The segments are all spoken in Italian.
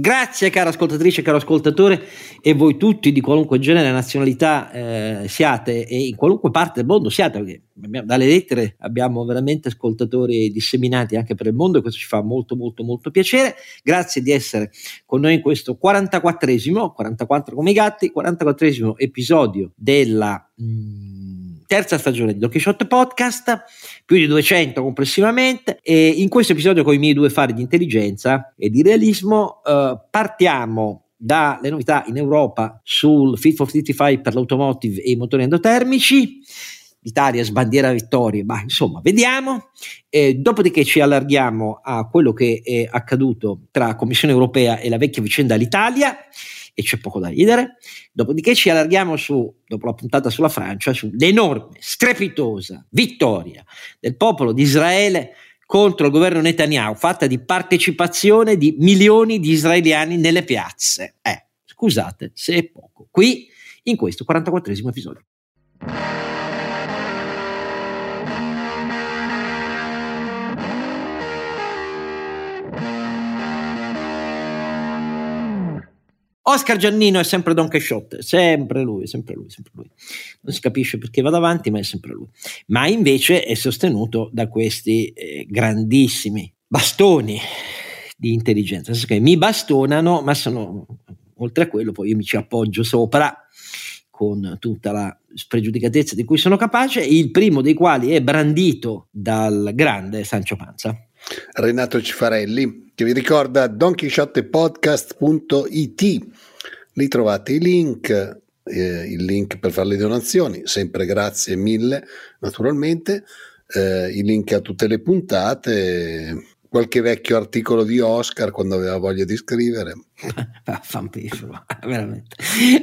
Grazie cara ascoltatrice, caro ascoltatore e voi tutti di qualunque genere, nazionalità eh, siate e in qualunque parte del mondo siate, perché abbiamo, dalle lettere abbiamo veramente ascoltatori disseminati anche per il mondo e questo ci fa molto molto molto piacere. Grazie di essere con noi in questo 44esimo, 44 come i gatti, 44esimo episodio della... Mm, terza stagione di Don Quixote Podcast, più di 200 complessivamente e in questo episodio con i miei due fari di intelligenza e di realismo eh, partiamo dalle novità in Europa sul Fit for 55 per l'automotive e i motori endotermici. L'Italia sbandiera vittorie, ma insomma, vediamo. Eh, dopodiché ci allarghiamo a quello che è accaduto tra Commissione europea e la vecchia vicenda all'Italia e c'è poco da ridere. Dopodiché ci allarghiamo su, dopo la puntata sulla Francia, sull'enorme, strepitosa vittoria del popolo di Israele contro il governo Netanyahu, fatta di partecipazione di milioni di israeliani nelle piazze. Eh, scusate se è poco. Qui, in questo 44 episodio. Oscar Giannino è sempre Don Quixote, sempre lui, sempre lui, sempre lui. Non si capisce perché va davanti, ma è sempre lui. Ma invece è sostenuto da questi eh, grandissimi bastoni di intelligenza, che mi bastonano, ma sono oltre a quello, poi io mi ci appoggio sopra con tutta la spregiudicatezza di cui sono capace, il primo dei quali è brandito dal grande Sancio Panza. Renato Cifarelli, che vi ricorda donchisciottepodcast.it. Lì trovate i link, eh, il link per fare le donazioni, sempre grazie mille naturalmente, eh, i link a tutte le puntate, qualche vecchio articolo di Oscar quando aveva voglia di scrivere. veramente.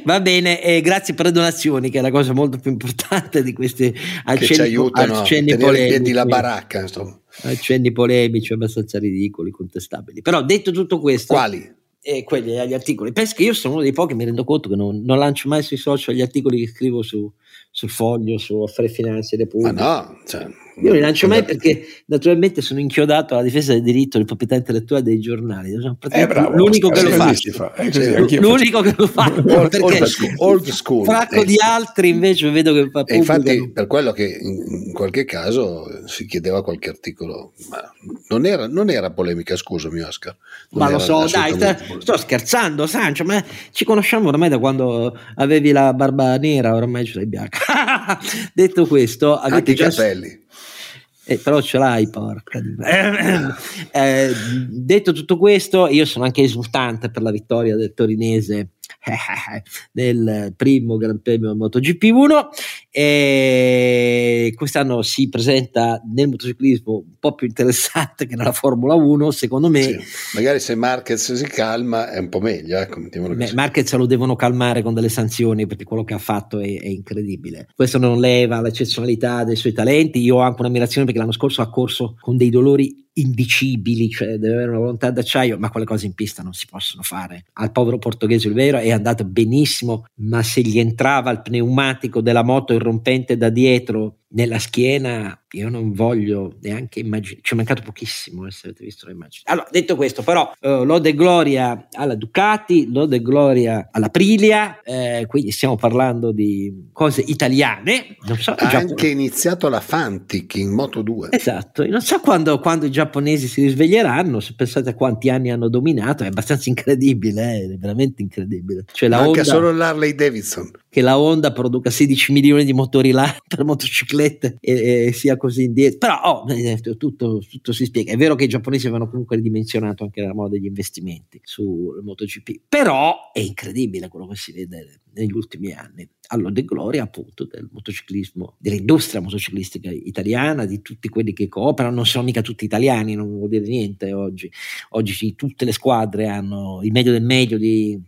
Va bene, eh, grazie per le donazioni, che è la cosa molto più importante di questi accenni, che ci aiutano accenni a tenere in piedi la baracca, insomma. Accenni polemici abbastanza ridicoli, contestabili. Però detto tutto questo... Quali? Eh, quelli, gli articoli. Penso che io sono uno dei pochi, mi rendo conto che non, non lancio mai sui social gli articoli che scrivo su, sul foglio, su affari finanze Repubblica. Ma no, cioè, io li lancio mai perché naturalmente sono inchiodato alla difesa del diritto di proprietà intellettuale dei giornali. Sono eh, bravo, l'unico che lo fa. Eh, così, l'unico che lo fa. Old, old school. Old school. Fracco eh. di altri invece vedo che fa E infatti per quello che in, qualche caso si chiedeva qualche articolo, ma non era, non era polemica, scusami Oscar. Non ma lo so, dai, sta, sto scherzando Sancio, ma ci conosciamo ormai da quando avevi la barba nera, ormai ce l'hai bianca. Detto questo, anche i capelli. Eh, però ce l'hai, porca di eh, detto tutto questo, io sono anche esultante per la vittoria del torinese del primo Gran Premio MotoGP 1 e quest'anno si presenta nel motociclismo un po' più interessante che nella Formula 1 secondo me. Sì, magari se Marquez si calma è un po' meglio eh, Beh, Marquez lo devono calmare con delle sanzioni perché quello che ha fatto è, è incredibile. Questo non leva l'eccezionalità dei suoi talenti. Io ho anche un'ammirazione perché l'anno scorso ha corso con dei dolori indicibili, cioè deve avere una volontà d'acciaio, ma quelle cose in pista non si possono fare. Al povero portoghese Oliveira è andato benissimo, ma se gli entrava il pneumatico della moto irrompente da dietro nella schiena io non voglio neanche immaginare, ci è mancato pochissimo se avete visto le immagini. Allora, detto questo, però, eh, lode gloria alla Ducati, lode gloria alla Prilia, eh, quindi stiamo parlando di cose italiane. Non so, ha anche iniziato la Fantic in Moto 2. Esatto, non so quando, quando, i giapponesi si risveglieranno, se pensate a quanti anni hanno dominato, è abbastanza incredibile, eh, è veramente incredibile. Cioè, la Manca Honda, solo l'Harley Davidson. Che la Honda produca 16 milioni di motori là per motociclette e, e sia così indietro. Però oh, eh, tutto, tutto, si spiega. È vero che i giapponesi avevano comunque ridimensionato anche la moda degli investimenti sul MotoGP, però è incredibile quello che si vede negli ultimi anni. Allora, de gloria appunto del motociclismo, dell'industria motociclistica italiana, di tutti quelli che cooperano, non sono mica tutti italiani, non vuol dire niente oggi. Oggi tutte le squadre hanno il meglio del meglio di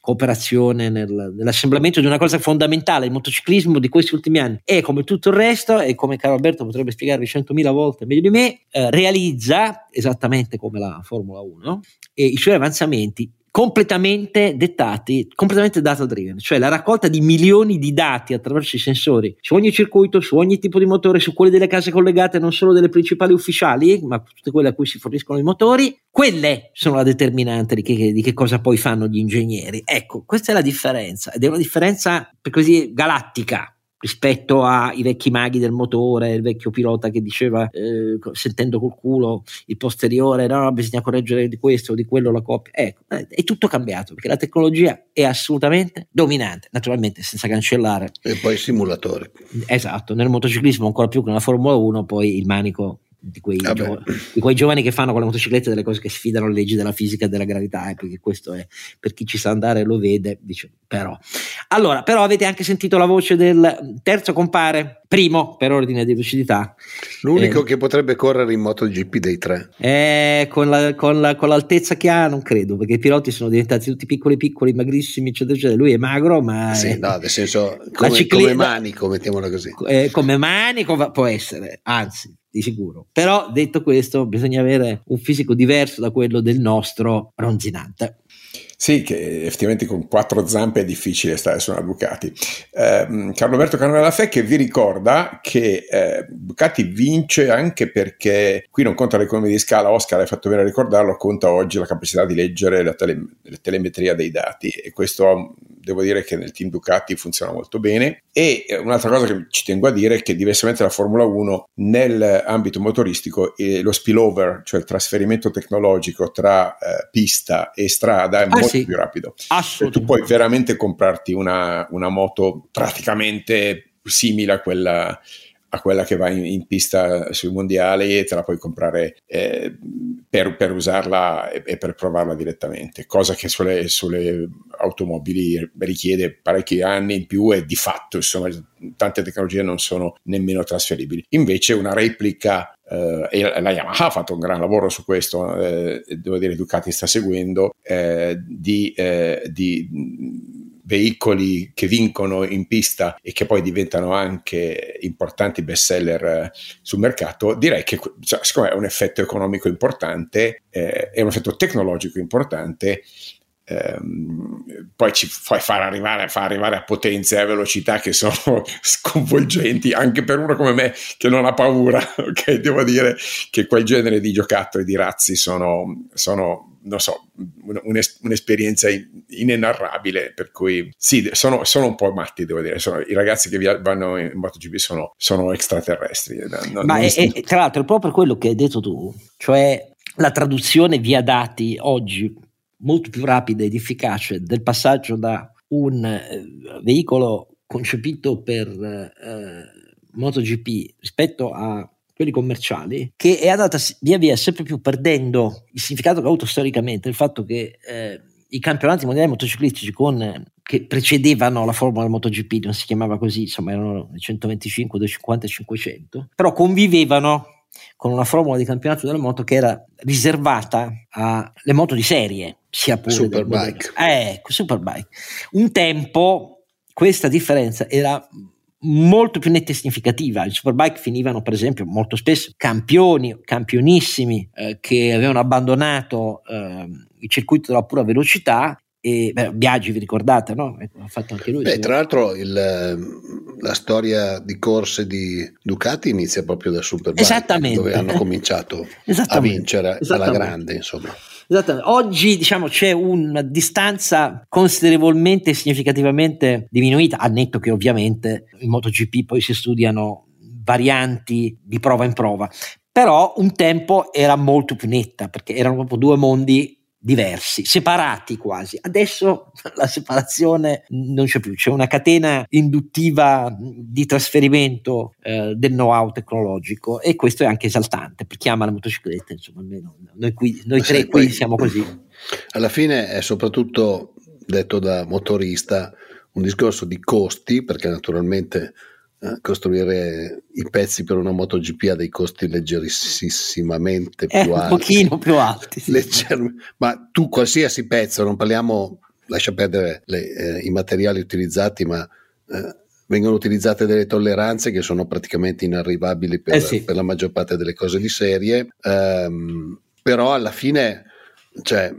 cooperazione nel, nell'assemblamento di una cosa fondamentale, il motociclismo di questi ultimi anni. E come tutto il resto e come Carlo Alberto potrebbe spiegarvi centomila volte meglio di me, eh, realizza esattamente come la Formula 1 e i suoi avanzamenti completamente dettati, completamente data driven, cioè la raccolta di milioni di dati attraverso i sensori su ogni circuito, su ogni tipo di motore, su quelli delle case collegate, non solo delle principali ufficiali, ma tutte quelle a cui si forniscono i motori, quelle sono la determinante di che, di che cosa poi fanno gli ingegneri. Ecco, questa è la differenza ed è una differenza per così galattica rispetto ai vecchi maghi del motore, il vecchio pilota che diceva eh, sentendo col culo il posteriore, no, bisogna correggere di questo o di quello la coppia. Ecco, eh, è tutto cambiato perché la tecnologia è assolutamente dominante, naturalmente senza cancellare. E poi i simulatori. Esatto, nel motociclismo ancora più che nella Formula 1, poi il manico di quei, gio- di quei, giovani che fanno con le motociclette delle cose che sfidano le leggi della fisica e della gravità, eh, perché questo è per chi ci sa andare lo vede, dice però. Allora, però avete anche sentito la voce del terzo compare, primo per ordine di lucidità. L'unico eh, che potrebbe correre in MotoGP dei tre. Eh, con, la, con, la, con, l'altezza che ha non credo, perché i piloti sono diventati tutti piccoli piccoli, magrissimi, eccetera, eccetera. Lui è magro, ma... Sì, è, no, nel senso, come, cicli- come manico, mettiamola così. Eh, come manico può essere, anzi di sicuro. Però detto questo, bisogna avere un fisico diverso da quello del nostro ronzinante. Sì, che effettivamente con quattro zampe è difficile stare su una Ducati. Eh, Carlo Alberto Canonella che vi ricorda che eh, Ducati vince anche perché qui non conta l'economia di scala, Oscar hai fatto bene a ricordarlo, conta oggi la capacità di leggere la, tele, la telemetria dei dati e questo devo dire che nel team Ducati funziona molto bene. E eh, un'altra cosa che ci tengo a dire è che diversamente dalla Formula 1, nell'ambito motoristico eh, lo spillover, cioè il trasferimento tecnologico tra eh, pista e strada è ah, molto sì. più rapido. Assolutamente. Tu puoi veramente comprarti una, una moto praticamente simile a quella a quella che va in, in, pista sui mondiali e te la puoi comprare eh, per, per, usarla e, e, per provarla direttamente, cosa che sulle, sulle, automobili richiede parecchi anni in più e di fatto insomma tante tecnologie non sono nemmeno trasferibili. Invece una replica Uh, e la Yamaha ha fatto un gran lavoro su questo, eh, devo dire Ducati sta seguendo, eh, di, eh, di veicoli che vincono in pista e che poi diventano anche importanti bestseller eh, sul mercato, direi che cioè, siccome è un effetto economico importante, eh, è un effetto tecnologico importante, ehm, poi ci fai far arrivare, far arrivare a potenze e a velocità che sono sconvolgenti anche per uno come me che non ha paura, ok? Devo dire che quel genere di giocattoli, di razzi sono, sono non so, un'es- un'esperienza inenarrabile, per cui sì, sono, sono, un po' matti, devo dire, sono, i ragazzi che via- vanno in MotoGP sono, sono extraterrestri. Non, Ma non è, è, tra l'altro è proprio quello che hai detto tu, cioè la traduzione via dati oggi molto più rapida ed efficace del passaggio da un eh, veicolo concepito per eh, MotoGP rispetto a quelli commerciali, che è andata via via sempre più perdendo il significato che ha avuto storicamente, il fatto che eh, i campionati mondiali motociclistici con, che precedevano la Formula MotoGP, non si chiamava così, insomma erano 125, 250 500, però convivevano con una formula di campionato della moto che era riservata alle moto di serie, sia pure Superbike. Eh, Superbike. Un tempo questa differenza era molto più netta e significativa. I superbike finivano, per esempio, molto spesso campioni, campionissimi eh, che avevano abbandonato eh, il circuito della pura velocità. E beh, Biaggi, vi ricordate, no? Ecco, ha fatto anche lui. Beh, tra l'altro, il, la storia di corse di Ducati inizia proprio da Superbike, dove hanno cominciato a vincere alla grande, insomma. Esattamente. Oggi diciamo c'è una distanza considerevolmente e significativamente diminuita, a netto che ovviamente in MotoGP poi si studiano varianti di prova in prova. Però un tempo era molto più netta perché erano proprio due mondi diversi, separati quasi. Adesso la separazione non c'è più, c'è una catena induttiva di trasferimento eh, del know-how tecnologico e questo è anche esaltante per chi ama la motocicletta, insomma, almeno noi, qui, noi tre qui siamo così. Alla fine è soprattutto, detto da motorista, un discorso di costi, perché naturalmente costruire i pezzi per una MotoGP ha dei costi leggerissimamente più alti. Un pochino più alti. Sì. Legger- ma tu qualsiasi pezzo, non parliamo, lascia perdere le, eh, i materiali utilizzati, ma eh, vengono utilizzate delle tolleranze che sono praticamente inarrivabili per, eh sì. per la maggior parte delle cose di serie, ehm, però alla fine, cioè,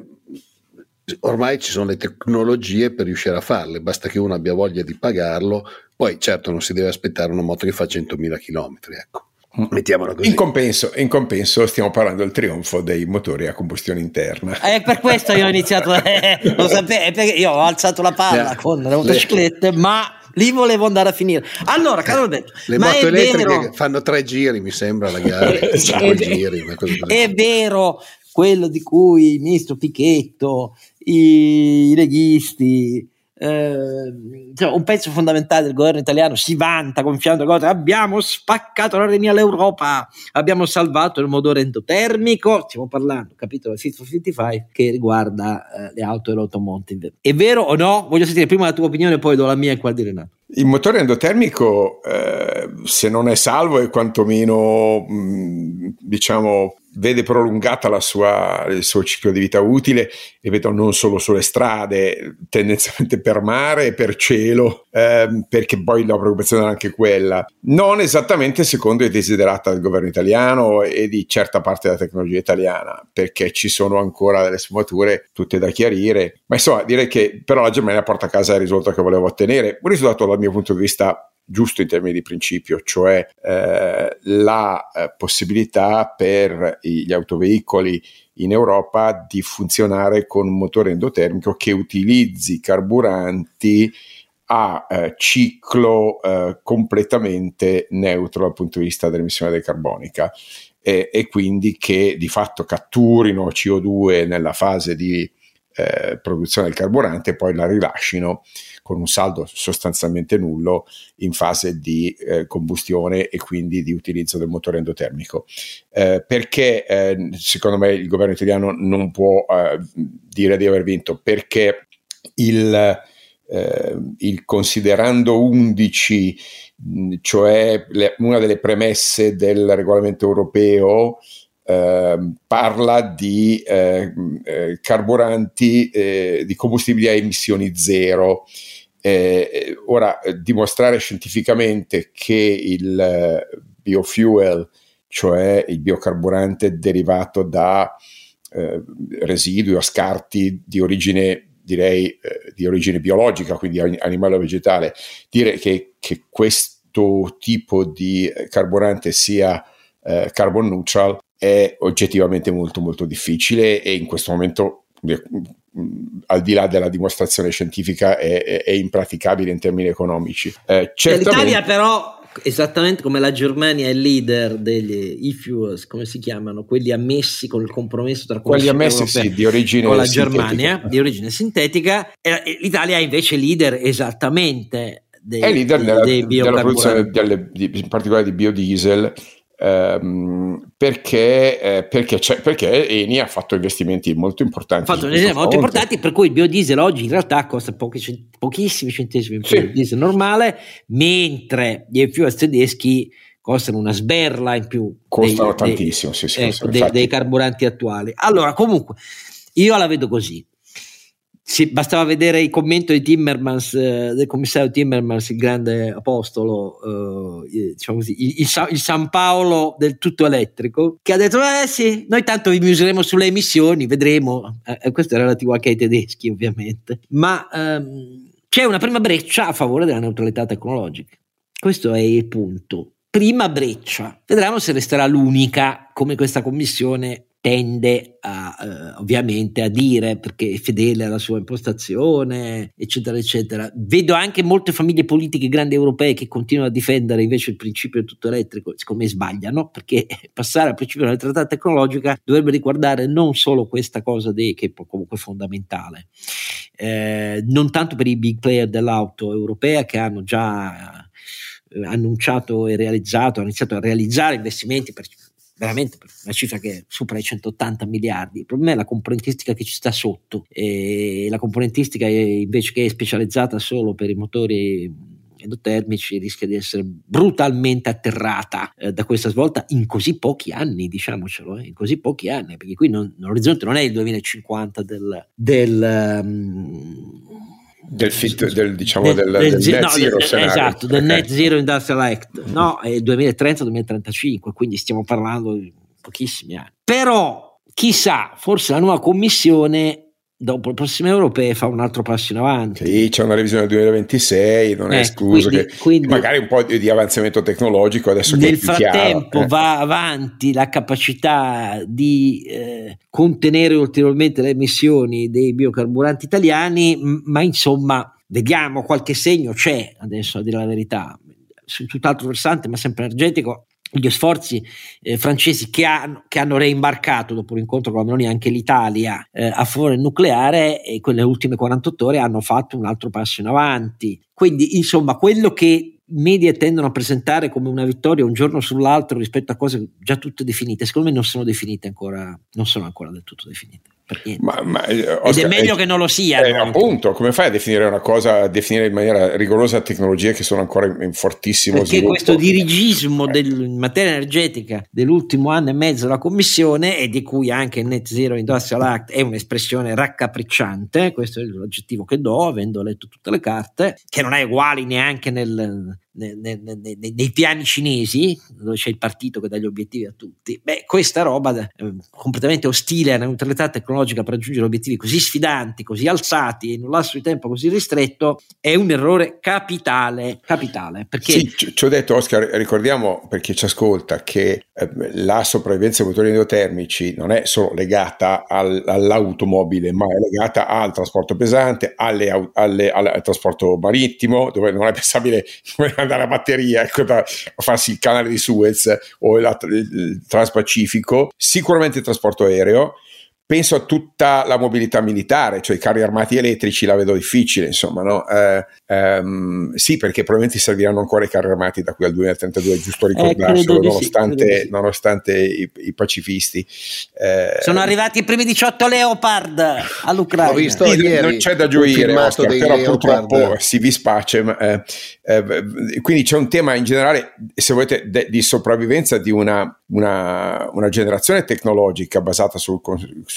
ormai ci sono le tecnologie per riuscire a farle, basta che uno abbia voglia di pagarlo, poi certo non si deve aspettare una moto che fa 100.000 km, ecco. Mettiamola così. In compenso, in compenso, stiamo parlando del trionfo dei motori a combustione interna. È per questo io ho iniziato, eh, lo sapevo, io ho alzato la palla yeah. con le motociclette, ma lì volevo andare a finire. Allora, caro Roberto, le moto elettriche vero, fanno tre giri, mi sembra la gara. è, giri, è vero quello di cui il ministro Pichetto, i, i leghisti, eh, cioè un pezzo fondamentale del governo italiano si vanta gonfiando cose abbiamo spaccato la renia all'Europa. Abbiamo salvato il motore endotermico stiamo parlando capitolo Fit for 55 che riguarda eh, le auto e l'automotive è vero o no? voglio sentire prima la tua opinione poi do la mia e quella di Renato. Il motore endotermico eh, se non è salvo è quantomeno mh, diciamo vede prolungata sua, il suo ciclo di vita utile, ripeto, non solo sulle strade, tendenzialmente per mare e per cielo, ehm, perché poi la preoccupazione è anche quella. Non esattamente secondo i desiderata del governo italiano e di certa parte della tecnologia italiana, perché ci sono ancora delle sfumature tutte da chiarire. Ma insomma, direi che però la Germania porta a casa il risultato che voleva ottenere, un risultato dal mio punto di vista giusto in termini di principio, cioè eh, la eh, possibilità per gli autoveicoli in Europa di funzionare con un motore endotermico che utilizzi carburanti a eh, ciclo eh, completamente neutro dal punto di vista dell'emissione carbonica. E, e, quindi che di fatto catturino CO2 nella fase di eh, produzione del carburante e poi la rilascino con un saldo sostanzialmente nullo in fase di eh, combustione e quindi di utilizzo del motore endotermico. Eh, perché eh, secondo me il governo italiano non può eh, dire di aver vinto? Perché il, eh, il considerando 11, cioè le, una delle premesse del regolamento europeo, Uh, parla di uh, uh, carburanti, di combustibili a emissioni zero. Eh, ora, eh, dimostrare scientificamente che il eh, biofuel, cioè il biocarburante derivato da eh, residui o scarti di origine, direi, eh, di origine biologica, quindi animale o vegetale, dire che, che questo tipo di carburante sia eh, carbon neutral è oggettivamente molto molto difficile e in questo momento al di là della dimostrazione scientifica è, è, è impraticabile in termini economici. Eh, L'Italia però esattamente come la Germania è leader degli e-fuels, come si chiamano? Quelli ammessi con il compromesso tra quelli ammessi sì, di origine con la sintetica. Germania di origine sintetica, l'Italia è invece leader esattamente dei, è leader dei, della, della produzione delle, di, in particolare di biodiesel ehm, perché, eh, perché, perché, Eni ha fatto investimenti molto importanti. Ha fatto investimenti molto importanti, per cui il biodiesel oggi in realtà costa pochi, pochissimi centesimi sì. del diesel normale, mentre gli fuel tedeschi costano una sberla in più. Costano dei, tantissimo, dei, sì, sì, ecco, dei, dei carburanti attuali. Allora, comunque, io la vedo così. Sì, bastava vedere il commento di Timmermans, eh, del commissario Timmermans, il grande apostolo, eh, diciamo così, il, il, il, San Paolo del tutto elettrico, che ha detto: Eh sì, noi tanto vi misureremo sulle emissioni, vedremo. Eh, questo è relativo anche ai tedeschi, ovviamente. Ma ehm, c'è una prima breccia a favore della neutralità tecnologica. Questo è il punto. Prima breccia. Vedremo se resterà l'unica, come questa commissione tende a, eh, ovviamente a dire perché è fedele alla sua impostazione, eccetera, eccetera. Vedo anche molte famiglie politiche grandi europee che continuano a difendere invece il principio tutto elettrico, secondo me sbagliano, perché passare al principio della neutralità tecnologica dovrebbe riguardare non solo questa cosa dei, che è comunque fondamentale, eh, non tanto per i big player dell'auto europea che hanno già eh, annunciato e realizzato, hanno iniziato a realizzare investimenti per veramente una cifra che supera i 180 miliardi. Il problema è la componentistica che ci sta sotto e la componentistica invece che è specializzata solo per i motori endotermici rischia di essere brutalmente atterrata eh, da questa svolta in così pochi anni, diciamocelo, eh, in così pochi anni, perché qui non, l'orizzonte non è il 2050 del, del um, del, fit, del, diciamo, del, del, del net no, zero esatto, del net zero industrial act no, è 2030-2035 quindi stiamo parlando di pochissimi anni. Però chissà forse la nuova commissione dopo le prossime europee fa un altro passo in avanti. Sì, c'è una revisione del 2026, non è ecco, escluso quindi, che quindi, magari un po' di, di, avanzamento tecnologico adesso nel che frattempo chiaro, eh. va avanti la capacità di eh, contenere ulteriormente le emissioni dei biocarburanti italiani, ma insomma vediamo qualche segno c'è adesso a dire la verità su tutt'altro versante ma sempre energetico gli sforzi eh, francesi che, ha, che, hanno reimbarcato dopo l'incontro con la Meloni anche l'Italia eh, a favore del nucleare e quelle ultime 48 ore hanno fatto un altro passo in avanti. Quindi, insomma, quello che media tendono a presentare come una vittoria un giorno sull'altro rispetto a cose già tutte definite, secondo me non sono definite ancora, non sono ancora del tutto definite. Ma, ma, Oscar, eh, Ed è meglio eh, che non lo sia. Eh, appunto, come fai a definire una cosa, a definire in maniera rigorosa tecnologie che sono ancora in, in fortissimo Perché sviluppo? questo dirigismo del, in materia energetica dell'ultimo anno e mezzo della Commissione e di cui anche il Net Zero Industrial Act è un'espressione raccapricciante, questo è l'aggettivo che do, avendo letto tutte le carte, che non è uguale neanche nel, nei, nei, nei, piani cinesi, dove c'è il partito che dà gli obiettivi a tutti, beh, questa roba eh, completamente ostile alla neutralità tecnologica per raggiungere obiettivi così sfidanti, così alzati in un lasso di tempo così ristretto, è un errore capitale. capitale perché... Sì, ci ho detto, Oscar, ricordiamo per chi ci ascolta che eh, la sopravvivenza dei motori endotermici non è solo legata al, all'automobile, ma è legata al trasporto pesante, alle, alle, al trasporto marittimo, dove non è pensabile andare a batteria ecco, da farsi il canale di Suez o il, il Transpacifico, sicuramente il trasporto aereo penso a tutta la mobilità militare, cioè i carri armati elettrici la vedo difficile, insomma, no? Eh, ehm, sì, perché probabilmente serviranno ancora i carri armati da qui al 2032, è giusto eh, ricordarselo, eh, nonostante, sì, nonostante i, i, pacifisti. Eh, Sono arrivati i primi 18 Leopard all'Ucraina. Ho visto sì, ieri, non c'è da gioire, Oscar, però Leopard. purtroppo si vi space. Eh, eh, quindi c'è un tema in generale, se volete, de, di sopravvivenza di una, una, una generazione tecnologica basata sul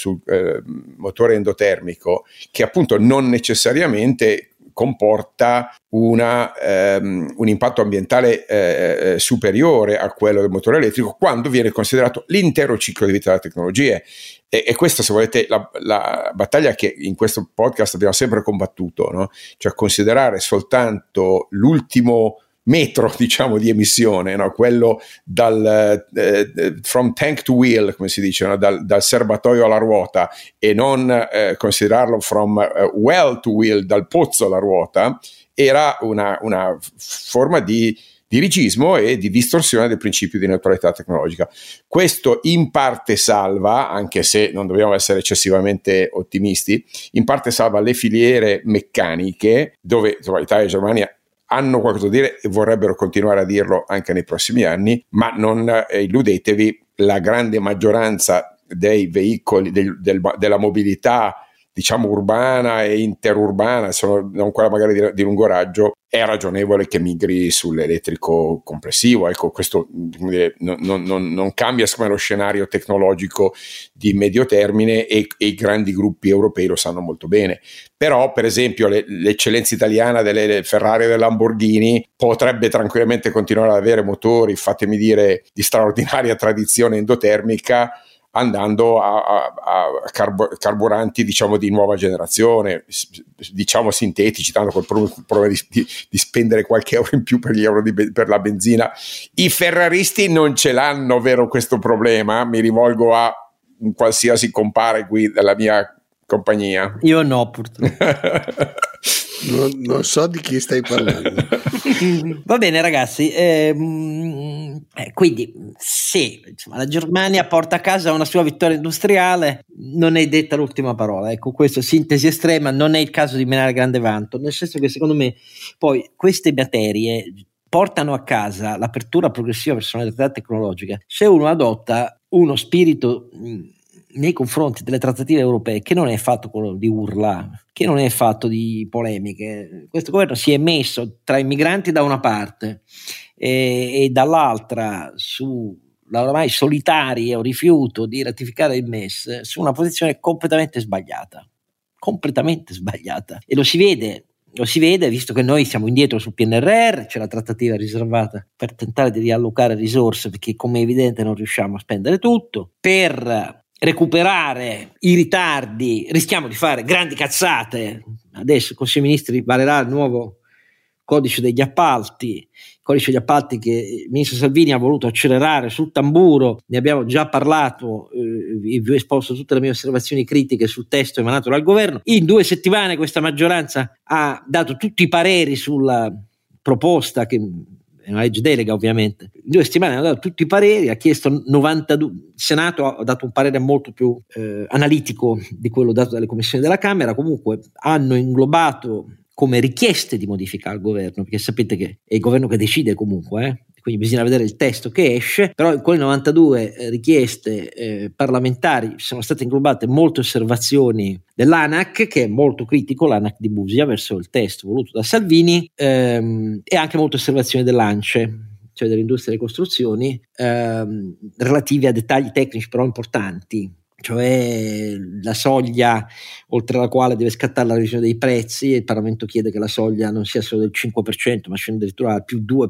sul eh, motore endotermico che appunto non necessariamente comporta una, ehm, un impatto ambientale eh, superiore a quello del motore elettrico quando viene considerato l'intero ciclo di vita della tecnologia. E, e questa, se volete, la, la, battaglia che in questo podcast abbiamo sempre combattuto, no? cioè considerare soltanto l'ultimo metro diciamo di emissione, no? quello dal eh, eh, from tank to wheel, come si dice, no? dal, dal, serbatoio alla ruota e non eh, considerarlo from uh, well to wheel, dal pozzo alla ruota, era una, una forma di dirigismo e di distorsione del principio di neutralità tecnologica. Questo in parte salva, anche se non dobbiamo essere eccessivamente ottimisti, in parte salva le filiere meccaniche dove insomma, Italia e Germania hanno qualcosa da dire e vorrebbero continuare a dirlo anche nei prossimi anni, ma non eh, illudetevi, la grande maggioranza dei veicoli, del, del, della mobilità diciamo urbana e interurbana, sono non quella magari di, di lungo raggio, è ragionevole che migri sull'elettrico complessivo. Ecco, questo dire, non, non, non, cambia me lo scenario tecnologico di medio termine e, e, i grandi gruppi europei lo sanno molto bene. Però, per esempio, le, l'eccellenza italiana delle Ferrari e delle Lamborghini potrebbe tranquillamente continuare ad avere motori, fatemi dire, di straordinaria tradizione endotermica andando a, a, a carbo, carburanti diciamo di nuova generazione, diciamo sintetici, tanto col problema di, di, di, spendere qualche euro in più per, gli euro di, per la benzina. I ferraristi non ce l'hanno, vero questo problema? Mi rivolgo a un qualsiasi compare qui della mia compagnia. Io no, purtroppo. Non, non, so di chi stai parlando. Va bene, ragazzi. Ehm, eh, quindi, insomma, la Germania porta a casa una sua vittoria industriale, non è detta l'ultima parola. Ecco, questa sintesi estrema non è il caso di menare grande vanto, nel senso che secondo me poi queste materie portano a casa l'apertura progressiva verso la realtà tecnologica. Se uno adotta uno spirito nei confronti delle trattative europee che non è fatto quello di urla, che non è fatto di polemiche. Questo governo si è messo tra i migranti da una parte e, e dall'altra sulla ormai solitario rifiuto di ratificare il MES su una posizione completamente sbagliata, completamente sbagliata. E lo si vede lo si vede visto che noi siamo indietro sul PNRR, c'è la trattativa riservata per tentare di riallocare risorse perché come è evidente non riusciamo a spendere tutto, per recuperare i ritardi, rischiamo di fare grandi cazzate. Adesso il Consiglio dei Ministri varerà il nuovo codice degli appalti, codice degli appalti che il ministro Salvini ha voluto accelerare sul tamburo, ne abbiamo già parlato eh, vi ho esposto tutte le mie osservazioni critiche sul testo emanato dal governo. In due settimane questa maggioranza ha dato tutti i pareri sulla proposta che è una legge delega ovviamente. In due settimane hanno dato tutti i pareri, ha chiesto 92, il Senato ha dato un parere molto più eh, analitico di quello dato dalle commissioni della Camera, comunque hanno inglobato come richieste di modifica al governo, perché sapete che è il governo che decide comunque, eh? Quindi bisogna vedere il testo che esce, però in quelle 92 eh, richieste eh, parlamentari sono state inglobate molte osservazioni dell'ANAC, che è molto critico, l'ANAC di Busia, verso il testo voluto da Salvini, ehm, e anche molte osservazioni dell'ANCE, cioè dell'industria delle costruzioni, ehm, relative a dettagli tecnici però importanti cioè la soglia oltre la quale deve scattare la revisione dei prezzi il Parlamento chiede che la soglia non sia solo del 5% ma scenda addirittura al più 2%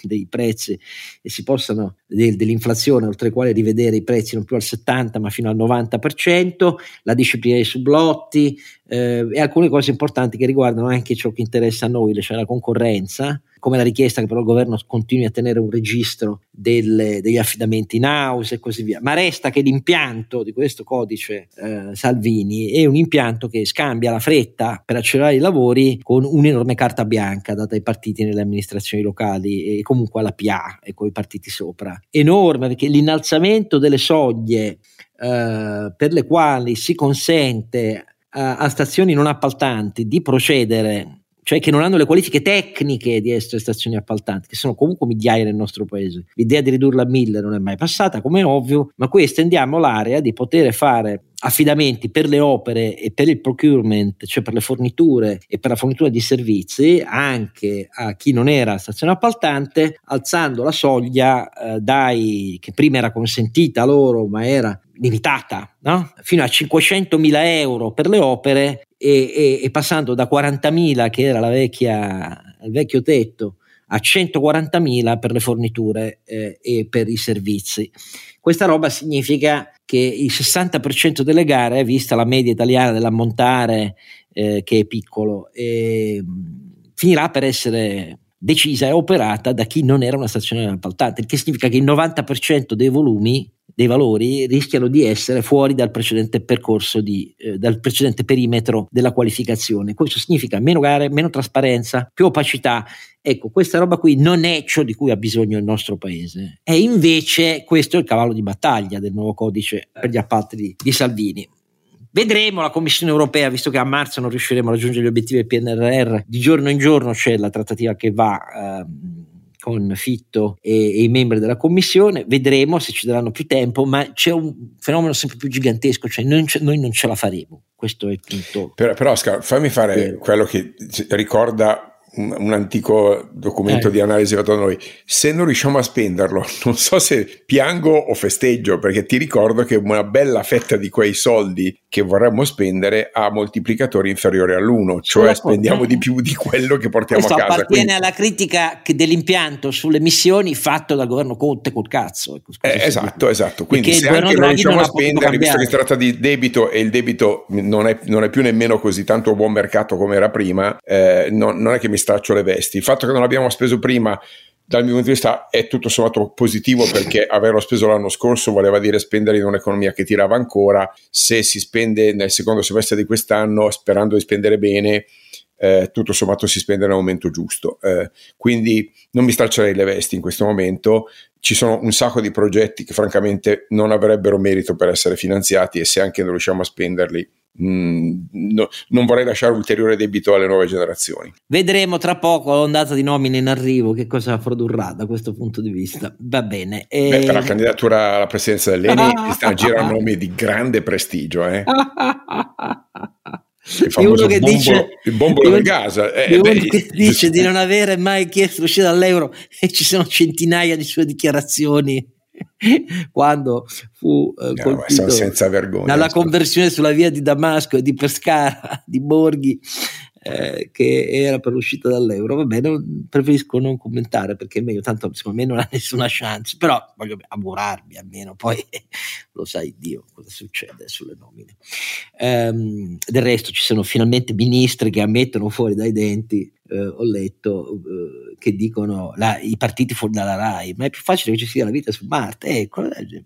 dei prezzi e si possano de, dell'inflazione oltre la quale rivedere i prezzi non più al 70% ma fino al 90% la disciplina dei sublotti eh, e alcune cose importanti che riguardano anche ciò che interessa a noi cioè la concorrenza come la richiesta che però il governo continui a tenere un registro delle, degli affidamenti in house e così via. Ma resta che l'impianto di questo codice eh, Salvini è un impianto che scambia la fretta per accelerare i lavori con un'enorme carta bianca data ai partiti nelle amministrazioni locali e comunque alla PA e con i partiti sopra. Enorme perché l'innalzamento delle soglie eh, per le quali si consente a, a stazioni non appaltanti di procedere cioè che non hanno le qualifiche tecniche di essere stazioni appaltanti, che sono comunque migliaia nel nostro paese. L'idea di ridurla a mille non è mai passata, come è ovvio, ma qui estendiamo l'area di poter fare affidamenti per le opere e per il procurement, cioè per le forniture e per la fornitura di servizi, anche a chi non era stazione appaltante, alzando la soglia eh, dai che prima era consentita loro, ma era limitata, no? fino a 500.000 euro per le opere e, e, e passando da 40.000 che era vecchia, il vecchio tetto a 140.000 per le forniture eh, e per i servizi. Questa roba significa che il 60% delle gare, vista la media italiana dell'ammontare eh, che è piccolo, eh, finirà per essere decisa e operata da chi non era una stazione appaltante, il che significa che il 90% dei volumi dei valori rischiano di essere fuori dal precedente percorso, di, eh, dal precedente perimetro della qualificazione. Questo significa meno gare, meno trasparenza, più opacità. Ecco, questa roba qui non è ciò di cui ha bisogno il nostro paese. E invece questo è il cavallo di battaglia del nuovo codice per gli appalti di, di Salvini. Vedremo la Commissione europea, visto che a marzo non riusciremo a raggiungere gli obiettivi del PNRR, di giorno in giorno c'è la trattativa che va. Ehm, con Fitto e, e, i membri della commissione, vedremo se ci daranno più tempo, ma c'è un fenomeno sempre più gigantesco, cioè noi, noi non ce la faremo, questo è il punto. Però, però Oscar, fammi fare vero. quello che ricorda un, un antico documento eh. di analisi fatto da noi, se non riusciamo a spenderlo, non so se piango o festeggio, perché ti ricordo che una bella fetta di quei soldi che vorremmo spendere ha moltiplicatori inferiori all'1, cioè spendiamo di più di quello che portiamo Questo a casa. appartiene quindi... alla critica dell'impianto sulle missioni fatto dal governo Conte col cazzo. Ecco, eh, esatto, esatto. Quindi Perché se anche non riusciamo a spendere, visto che si tratta di debito e il debito non è, non è, più nemmeno così tanto buon mercato come era prima, eh, non, non è che mi straccio le vesti. Il fatto che non abbiamo speso prima dal mio punto di vista è tutto sommato positivo perché averlo speso l'anno scorso voleva dire spendere in un'economia che tirava ancora, se si spende nel secondo semestre di quest'anno sperando di spendere bene, eh, tutto sommato si spende nel momento giusto. Eh, quindi non mi straccerei le vesti in questo momento, ci sono un sacco di progetti che francamente non avrebbero merito per essere finanziati e se anche non riusciamo a spenderli Mm, no, non vorrei lasciare ulteriore debito alle nuove generazioni. Vedremo tra poco l'ondata di nomine in arrivo che cosa produrrà da questo punto di vista. Va bene. E... Beh, per la candidatura alla presidenza dell'ENI girando nomi di grande prestigio. Eh? il famoso che bombo, dice, il bombolo gas eh, beh, che dice di non avere mai chiesto l'uscita dall'euro e ci sono centinaia di sue dichiarazioni quando fu eh, colpito senza vergogna dalla conversione sulla via di Damasco e di Pescara di Borghi eh, che era per l'uscita dall'euro. Va bene, preferisco non commentare perché è meglio, tanto secondo me non ha nessuna chance, però voglio augurarmi almeno, poi lo sai Dio cosa succede sulle nomine. Ehm, del resto ci sono finalmente ministri che ammettono fuori dai denti eh, ho letto eh, che dicono la, i partiti fuori dalla RAI, ma è più facile che ci sia la vita su Marte. Eh,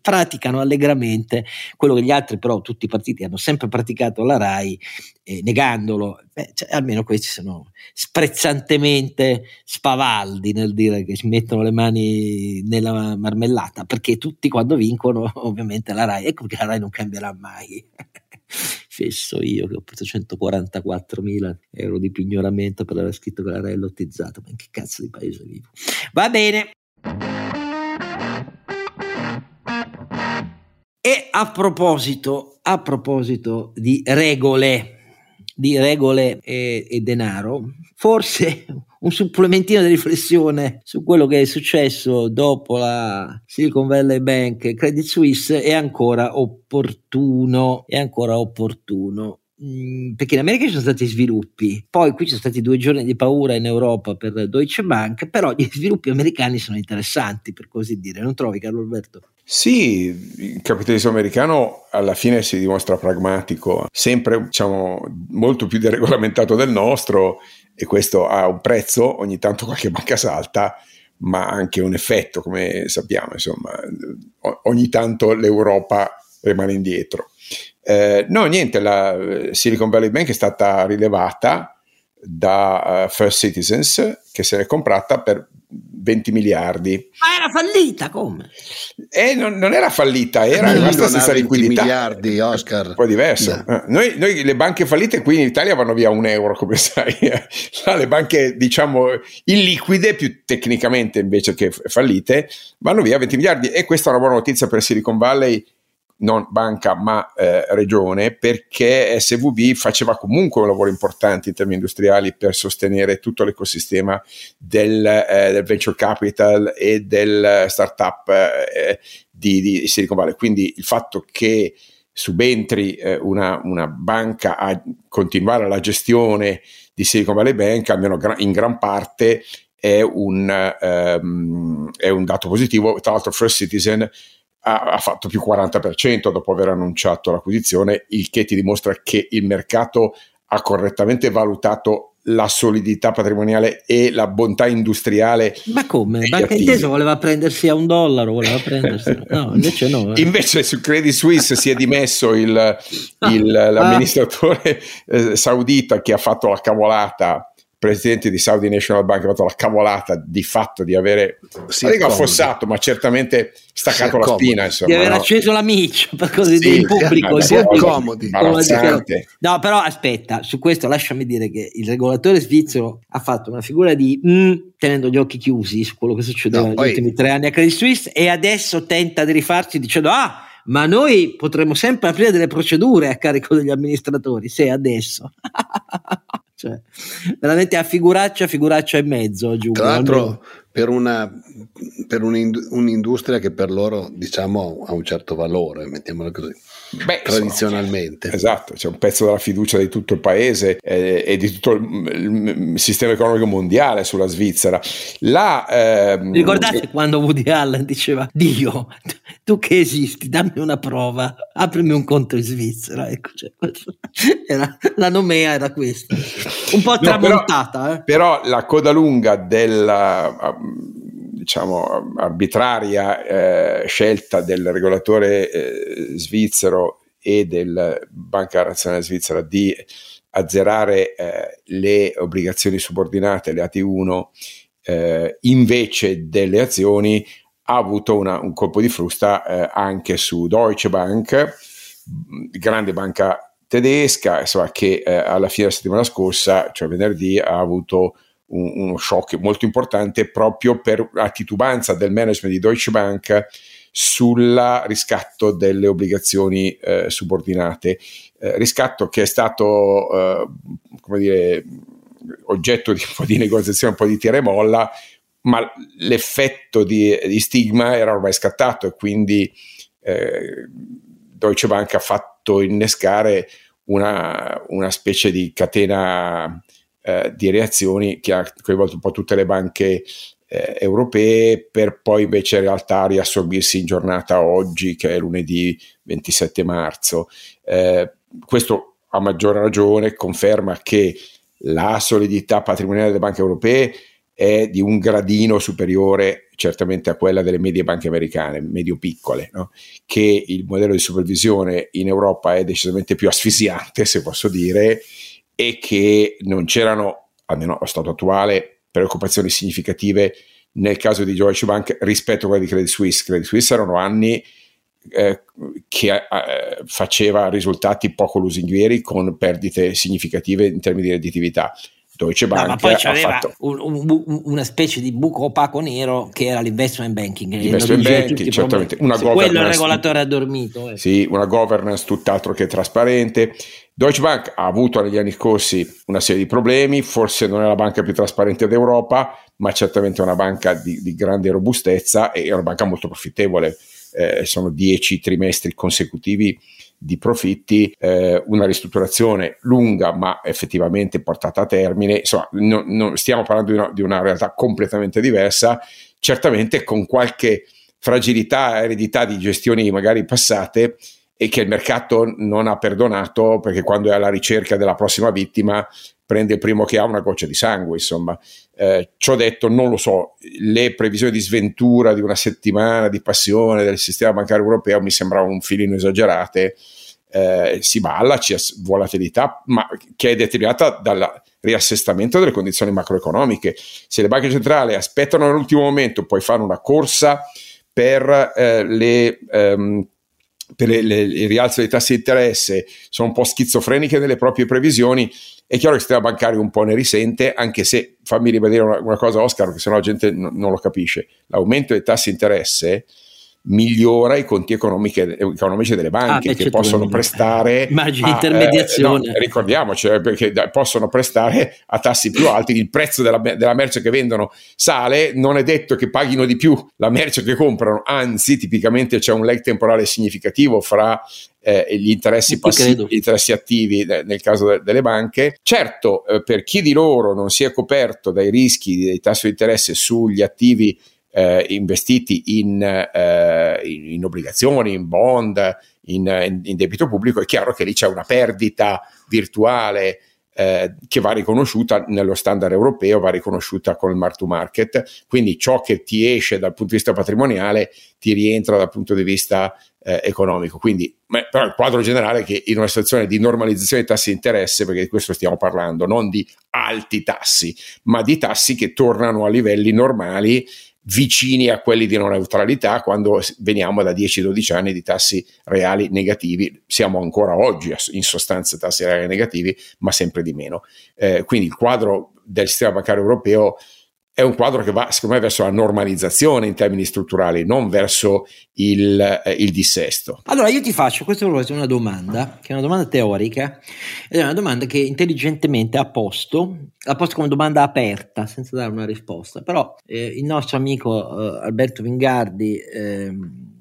praticano allegramente quello che gli altri, però, tutti i partiti hanno sempre praticato la RAI, eh, negandolo. Beh, cioè, almeno questi sono sprezzantemente spavaldi nel dire che si mettono le mani nella marmellata, perché tutti quando vincono, ovviamente la RAI, ecco che la RAI non cambierà mai fesso io che ho preso 144 mila euro di pignoramento per aver scritto che la Rai è lottizzata. Ma in che cazzo di paese vivo? Va bene. E a proposito, a proposito di regole, di regole e, e denaro, forse un supplementino di riflessione su quello che è successo dopo la Silicon Valley Bank e Credit Suisse è ancora opportuno, è ancora opportuno. Mm, perché in America ci sono stati sviluppi, poi qui ci sono stati due giorni di paura in Europa per Deutsche Bank, però gli sviluppi americani sono interessanti per così dire, non trovi Carlo Alberto? Sì, il capitalismo americano alla fine si dimostra pragmatico, sempre diciamo, molto più deregolamentato del nostro e questo ha un prezzo, ogni tanto qualche banca salta, ma anche un effetto, come sappiamo, insomma, ogni tanto l'Europa rimane indietro. Eh, no, niente, la Silicon Valley Bank è stata rilevata da uh, First Citizens che se l'è comprata per 20 miliardi. Ma era fallita come? Eh, non, non era fallita, era rimasta senza liquidità. miliardi, Oscar. Un po' diverso. Yeah. Noi, noi, le banche fallite qui in Italia vanno via un euro, come sai. le banche, diciamo, illiquide, più tecnicamente invece che fallite, vanno via 20 miliardi. E questa è una buona notizia per Silicon Valley non banca ma eh, regione, perché SVB faceva comunque un lavoro importante in termini industriali per sostenere tutto l'ecosistema del, eh, del venture capital e del startup eh, di, di, Silicon Valley. Quindi il fatto che subentri eh, una, una, banca a continuare la gestione di Silicon Valley Bank, almeno in gran parte, è un, um, è un dato positivo. Tra l'altro, First Citizen ha, ha fatto più 40% dopo aver annunciato l'acquisizione, il che ti dimostra che il mercato ha correttamente valutato la solidità patrimoniale e la bontà industriale. Ma come? Banca Intesa voleva prendersi a un dollaro, voleva prendersi. No, invece no. Eh. Invece su Credit Suisse si è dimesso il, il, l'amministratore eh, saudita che ha fatto la cavolata presidente di Saudi National Bank ha fatto la cavolata di fatto di avere si non dico affossato ma certamente staccato la spina insomma, di aver no? acceso la miccia per così sì, dire in pubblico, in pubblico comodi. no però aspetta su questo lasciami dire che il regolatore svizzero ha fatto una figura di mm, tenendo gli occhi chiusi su quello che succedeva no, negli poi... ultimi tre anni a Credit Suisse e adesso tenta di rifarsi dicendo ah ma noi potremmo sempre aprire delle procedure a carico degli amministratori se adesso cioè, veramente a figuraccia, figuraccia e mezzo. Aggiungo, Tra l'altro, per, una, per un'industria che per loro diciamo ha un certo valore, mettiamola così. Beh, tradizionalmente. Insomma, esatto, c'è un pezzo della fiducia di tutto il paese eh, e di tutto il, il, sistema economico mondiale sulla Svizzera. La, ehm, Ricordate eh, quando Woody Allen diceva Dio, tu che esisti, dammi una prova, aprimi un conto in Svizzera. Ecco, cioè, era, la nomea era questa, un po' tramontata. No, però, eh. però, la coda lunga della diciamo, arbitraria eh, scelta del regolatore eh, svizzero e del Banca Nazionale Svizzera di azzerare eh, le obbligazioni subordinate, le AT1, eh, invece delle azioni, ha avuto una, un colpo di frusta eh, anche su Deutsche Bank, grande banca tedesca, insomma, che eh, alla fine della settimana scorsa, cioè venerdì, ha avuto un, uno shock molto importante proprio per la titubanza del management di Deutsche Bank sul riscatto delle obbligazioni eh, subordinate, eh, riscatto che è stato eh, come dire, oggetto di un po' di negoziazione, un po' di tira e molla, ma l'effetto di, di stigma era ormai scattato e quindi eh, Deutsche Bank ha fatto innescare una, una specie di catena eh, di reazioni che ha coinvolto un po' tutte le banche eh, europee per poi invece in realtà riassorbirsi in giornata oggi che è lunedì 27 marzo. Eh, questo a maggior ragione conferma che la solidità patrimoniale delle banche europee è di un gradino superiore certamente a quella delle medie banche americane, medio-piccole, no? che il modello di supervisione in Europa è decisamente più asfissiante, se posso dire, e che non c'erano, almeno allo stato attuale, preoccupazioni significative nel caso di Deutsche Bank rispetto a quella di Credit Suisse. Credit Suisse erano anni eh, che eh, faceva risultati poco lusinghieri con perdite significative in termini di redditività. Deutsche Bank no, ma poi c'aveva fatto... un, un, una specie di buco opaco nero che era l'investment banking. L'investment banking, certamente. Una sì, quello il regolatore ha dormito. Eh. Sì, una governance tutt'altro che trasparente. Deutsche Bank ha avuto negli anni scorsi una serie di problemi, forse non è la banca più trasparente d'Europa, ma certamente è una banca di, di grande robustezza e è una banca molto profittevole. Eh, sono dieci trimestri consecutivi di profitti, eh, una ristrutturazione lunga ma effettivamente portata a termine, insomma no, no, stiamo parlando di una, di una, realtà completamente diversa, certamente con qualche fragilità, eredità di gestioni magari passate e che il mercato non ha perdonato perché quando è alla ricerca della prossima vittima prende il primo che ha una goccia di sangue, insomma. Eh, ciò detto, non lo so, le previsioni di sventura di una settimana di passione del sistema bancario europeo mi sembravano un filino esagerate. Eh, si balla, c'è volatilità, ma che è determinata dal riassestamento delle condizioni macroeconomiche. Se le banche centrali aspettano all'ultimo momento, poi fanno una corsa per eh, le... Ehm, per le, il rialzo dei tassi di interesse sono un po' schizofreniche nelle proprie previsioni, è chiaro che il sistema bancario un po' ne risente, anche se fammi ribadire una, una cosa, Oscar, perché sennò la gente n- non lo capisce. L'aumento dei tassi di interesse migliora i conti economici delle banche ah, che possono prestare margini di intermediazione. eh, no, ricordiamoci eh, perché possono prestare a tassi più alti il prezzo della, della, merce che vendono sale non è detto che paghino di più la merce che comprano anzi tipicamente c'è un lag temporale significativo fra eh, gli interessi passivi gli interessi attivi eh, nel caso de- delle banche. Certo eh, per chi di loro non si è coperto dai rischi dei tassi di interesse sugli attivi eh, investiti in, eh, in, in, obbligazioni, in bond, in, in, debito pubblico, è chiaro che lì c'è una perdita virtuale eh, che va riconosciuta nello standard europeo, va riconosciuta con il mark to market, quindi ciò che ti esce dal punto di vista patrimoniale ti rientra dal punto di vista eh, economico. Quindi, però il quadro generale è che in una situazione di normalizzazione dei tassi di interesse, perché di questo stiamo parlando, non di alti tassi, ma di tassi che tornano a livelli normali vicini a quelli di non neutralità quando veniamo da 10-12 anni di tassi reali negativi. Siamo ancora oggi in sostanza tassi reali negativi, ma sempre di meno. Eh, quindi il quadro del sistema bancario europeo è un quadro che va, secondo me, verso la normalizzazione in termini strutturali, non verso il, eh, il dissesto. Allora, io ti faccio questa è una domanda, che è una domanda teorica, ed è una domanda che intelligentemente ha posto, ha posto come domanda aperta, senza dare una risposta, però eh, il nostro amico eh, Alberto Vingardi...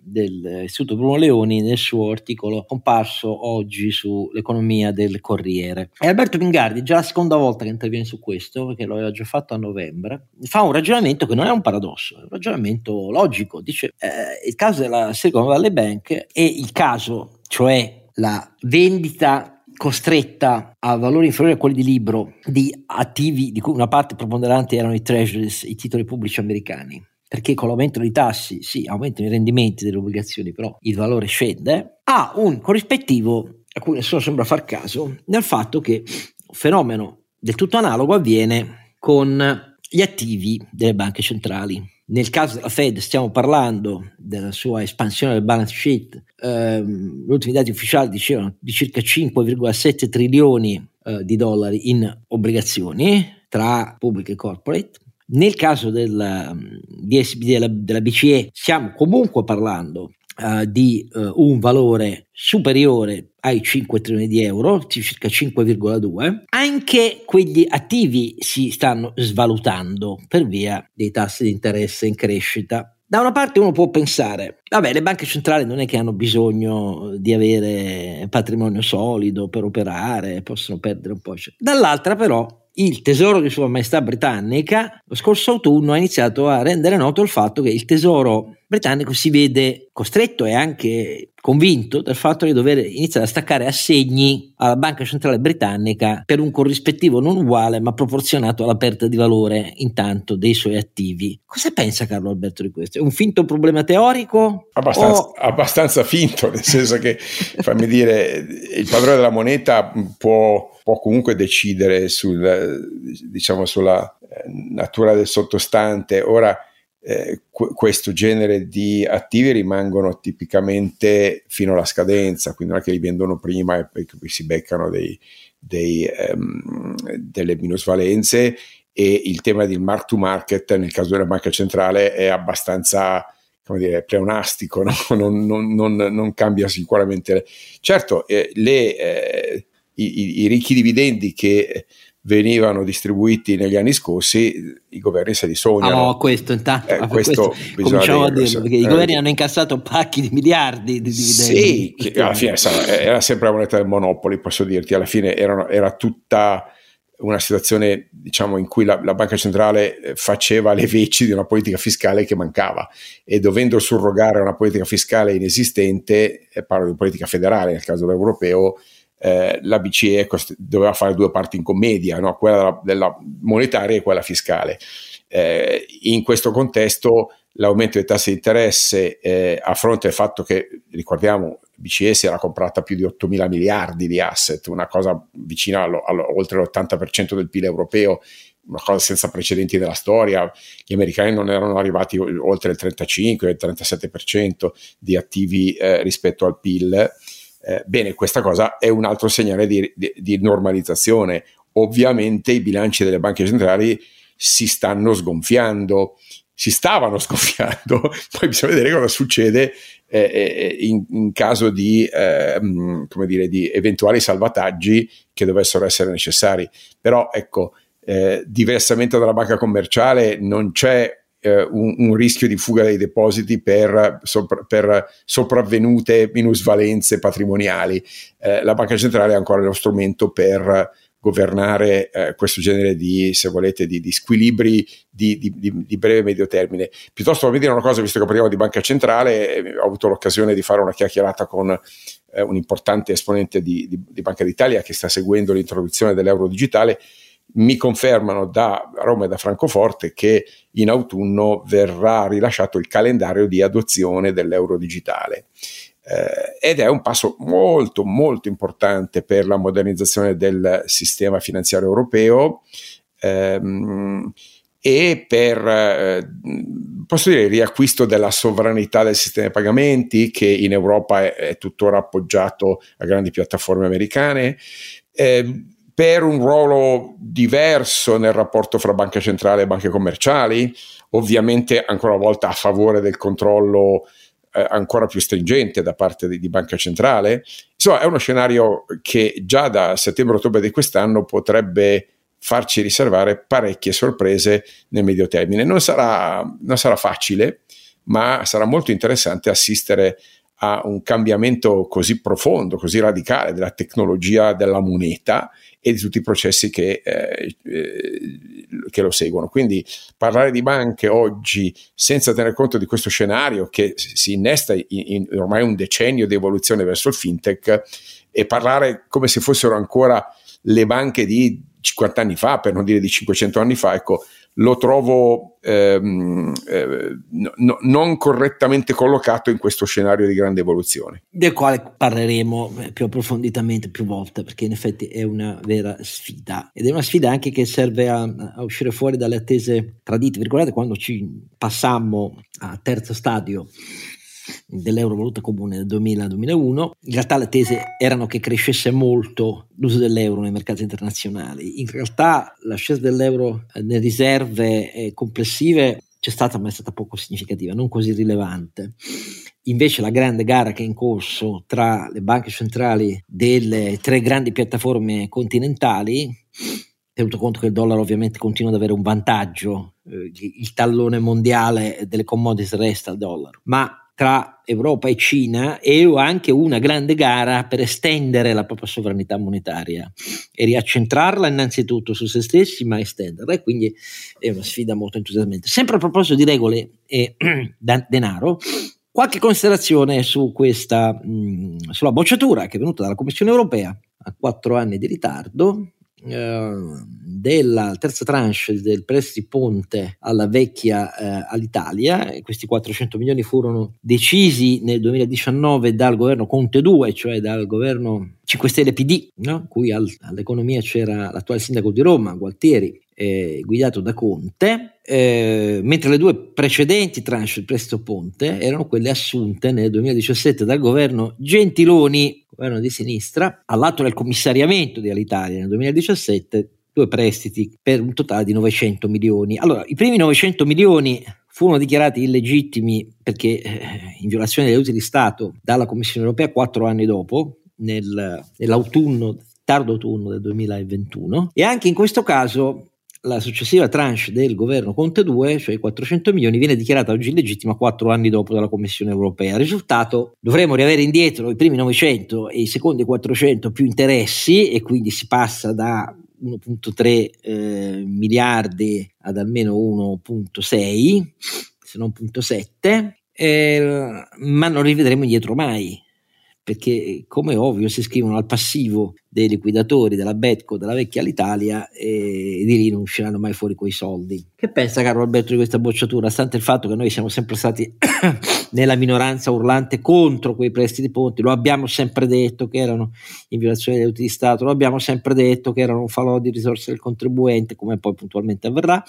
Eh, dell'Istituto Bruno Leoni nel suo articolo comparso oggi sull'economia del Corriere. E Alberto Pingardi, già la seconda volta che interviene su questo, perché lo aveva già fatto a novembre, fa un ragionamento che non è un paradosso, è un ragionamento logico. Dice eh, il caso della Silicon Valley Bank è il caso, cioè la vendita costretta a valori inferiori a quelli di libro di attivi di cui una parte preponderante erano i treasuries, i titoli pubblici americani perché con l'aumento dei tassi sì, aumentano i rendimenti delle obbligazioni, però il valore scende, ha un corrispettivo a cui nessuno sembra far caso nel fatto che un fenomeno del tutto analogo avviene con gli attivi delle banche centrali. Nel caso della Fed stiamo parlando della sua espansione del balance sheet, ehm, gli ultimi dati ufficiali dicevano di circa 5,7 trilioni eh, di dollari in obbligazioni tra pubbliche e corporate, nel caso del, DSB, della, della BCE stiamo comunque parlando uh, di uh, un valore superiore ai 5 trilioni di euro, circa 5,2, anche quegli attivi si stanno svalutando per via dei tassi di interesse in crescita. Da una parte uno può pensare, vabbè, le banche centrali non è che hanno bisogno di avere patrimonio solido per operare, possono perdere un po'. Dall'altra però il tesoro di Sua Maestà britannica lo scorso autunno ha iniziato a rendere noto il fatto che il tesoro britannico si vede costretto e anche convinto del fatto di dover iniziare a staccare assegni alla Banca Centrale Britannica per un corrispettivo non uguale ma proporzionato alla perdita di valore intanto dei suoi attivi. Cosa pensa Carlo Alberto di questo? È un finto problema teorico? Abbastanza, o... abbastanza finto, nel senso che, fammi dire, il padrone della moneta può può comunque decidere sul, diciamo, sulla eh, natura del sottostante. Ora, eh, questo genere di attivi rimangono tipicamente fino alla scadenza, quindi non è che li vendono prima e poi si beccano dei, dei, um, delle minusvalenze e il tema del mark to market nel caso della banca centrale è abbastanza come dire, pleonastico, no? non, non, non, non, cambia sicuramente. Certo, eh, le, eh, i, i, ricchi dividendi che venivano distribuiti negli anni scorsi, i governi se li sognano. No, questo intanto, eh, questo, questo cominciamo a dirlo, perché eh, i governi hanno incassato pacchi di miliardi di dividendi. Sì, alla fine era sempre la moneta del Monopoli, posso dirti, alla fine erano, era tutta una situazione diciamo, in cui la, la, banca centrale eh, faceva le veci di una politica fiscale che mancava e dovendo surrogare una politica fiscale inesistente, parlo di politica federale nel caso europeo, eh, la BCE cost- doveva fare due parti in commedia, no? quella della, della, monetaria e quella fiscale. Eh, in questo contesto l'aumento dei tassi di interesse eh, a fronte del fatto che, ricordiamo, BCE si era comprata più di 8 mila miliardi di asset, una cosa vicina allo, allo, oltre l'80% del PIL europeo, una cosa senza precedenti nella storia. Gli americani non erano arrivati oltre il 35-37% di attivi eh, rispetto al PIL. Eh, bene, questa cosa è un altro segnale di, di, di, normalizzazione. Ovviamente i bilanci delle banche centrali si stanno sgonfiando, si stavano sgonfiando, poi bisogna vedere cosa succede eh, eh in, in, caso di, eh, dire, di, eventuali salvataggi che dovessero essere necessari. Però ecco, eh, diversamente dalla banca commerciale non c'è eh, un, un, rischio di fuga dei depositi per, sopra, per sopravvenute minusvalenze patrimoniali. Eh, la banca centrale ha ancora lo strumento per governare eh, questo genere di, se volete, di, di squilibri di, di, di, breve e medio termine. Piuttosto voglio dire una cosa, visto che parliamo di banca centrale, eh, ho avuto l'occasione di fare una chiacchierata con eh, un importante esponente di, Banca d'Italia che sta seguendo l'introduzione dell'euro digitale mi confermano da Roma e da Francoforte che in autunno verrà rilasciato il calendario di adozione dell'euro digitale. Eh, ed è un passo molto molto importante per la modernizzazione del sistema finanziario europeo ehm, e per eh, posso dire il riacquisto della sovranità del sistema di pagamenti che in Europa è, è tuttora appoggiato a grandi piattaforme americane. Eh, per un ruolo diverso nel rapporto fra banca centrale e banche commerciali, ovviamente ancora una volta a favore del controllo eh, ancora più stringente da parte di, di, banca centrale. Insomma, è uno scenario che già da settembre-ottobre di quest'anno potrebbe farci riservare parecchie sorprese nel medio termine. Non sarà, non sarà facile, ma sarà molto interessante assistere a un cambiamento così profondo, così radicale della tecnologia della moneta e di tutti i processi che, eh, eh, che, lo seguono. Quindi parlare di banche oggi senza tener conto di questo scenario che si innesta in, in ormai un decennio di evoluzione verso il fintech e parlare come se fossero ancora le banche di 50 anni fa, per non dire di 500 anni fa, ecco, lo trovo ehm, eh, no, non correttamente collocato in questo scenario di grande evoluzione. Del quale parleremo eh, più approfonditamente più volte, perché in effetti è una vera sfida. Ed è una sfida anche che serve a, a uscire fuori dalle attese tradite. Vi ricordate quando ci passammo a terzo stadio dell'euro valuta comune del 2000-2001. In realtà le tesi erano che crescesse molto l'uso dell'euro nei mercati internazionali. In realtà l'ascesa dell'euro nelle riserve eh, complessive c'è stata, ma è stata poco significativa, non così rilevante. Invece la grande gara che è in corso tra le banche centrali delle tre grandi piattaforme continentali, tenuto conto che il dollaro ovviamente continua ad avere un vantaggio, eh, il tallone mondiale delle commodities resta al dollaro, ma tra Europa e Cina e anche una grande gara per estendere la propria sovranità monetaria e riaccentrarla innanzitutto su se stessi, ma estenderla. E quindi è una sfida molto entusiasmante. Sempre a proposito di regole e denaro, qualche considerazione su questa, mh, sulla bocciatura che è venuta dalla Commissione europea a quattro anni di ritardo della terza tranche del prestiti ponte alla vecchia eh, all'Italia. Questi 400 milioni furono decisi nel 2019 dal governo Conte 2, cioè dal governo 5 Stelle PD, no? cui al, all'economia c'era l'attuale sindaco di Roma, Gualtieri, eh, guidato da Conte, eh, mentre le due precedenti tranche del prestito ponte erano quelle assunte nel 2017 dal governo Gentiloni, governo di sinistra, all'atto del commissariamento di Alitalia nel 2017, due prestiti per un totale di 900 milioni. Allora, i primi 900 milioni furono dichiarati illegittimi perché eh, in violazione degli aiuti di Stato dalla Commissione europea quattro anni dopo, nel, nell'autunno, tardo autunno del 2021, e anche in questo caso la successiva tranche del governo Conte 2, cioè i 400 milioni, viene dichiarata oggi illegittima quattro anni dopo dalla Commissione europea. Risultato, dovremo riavere indietro i primi 900 e i secondi 400 più interessi e quindi si passa da 1.3 eh, miliardi ad almeno 1.6, se non 1.7, eh, ma non rivedremo indietro mai perché come ovvio si scrivono al passivo dei liquidatori della Betco della vecchia all'Italia e di lì non usciranno mai fuori quei soldi. Che pensa Carlo Alberto di questa bocciatura, stante il fatto che noi siamo sempre stati nella minoranza urlante contro quei prestiti ponti, lo abbiamo sempre detto che erano in violazione degli utili di Stato, lo abbiamo sempre detto che erano un falò di risorse del contribuente, come poi puntualmente avverrà.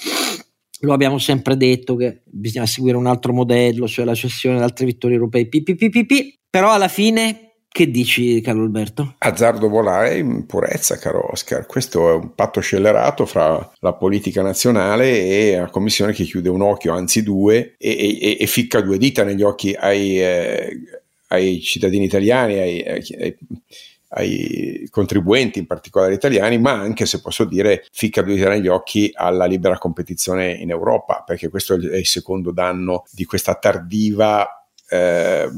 Lo abbiamo sempre detto che bisogna seguire un altro modello, cioè la cessione ad altre vittorie europee, PPPPP, però alla fine che dici, caro Alberto? Azzardo volare in purezza, caro Oscar. Questo è un patto scellerato fra la politica nazionale e la Commissione che chiude un occhio, anzi due, e, e, e ficca due dita negli occhi ai, eh, ai cittadini italiani, ai, ai, ai, contribuenti, in particolare italiani, ma anche, se posso dire, ficca due dita negli occhi alla libera competizione in Europa, perché questo è il secondo danno di questa tardiva eh,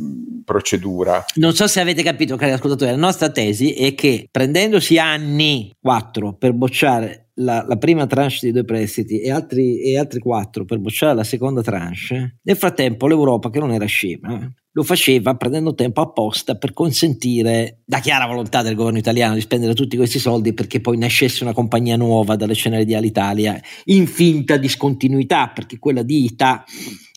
procedura. Non so se avete capito, cari ascoltatori, la nostra tesi è che prendendosi anni, quattro, per bocciare la, la, prima tranche dei due prestiti e altri, e altri quattro per bocciare la seconda tranche, nel frattempo l'Europa, che non era scema, lo faceva prendendo tempo apposta per consentire la chiara volontà del governo italiano di spendere tutti questi soldi perché poi nascesse una compagnia nuova dalle ceneri di Alitalia in finta discontinuità, perché quella di Ita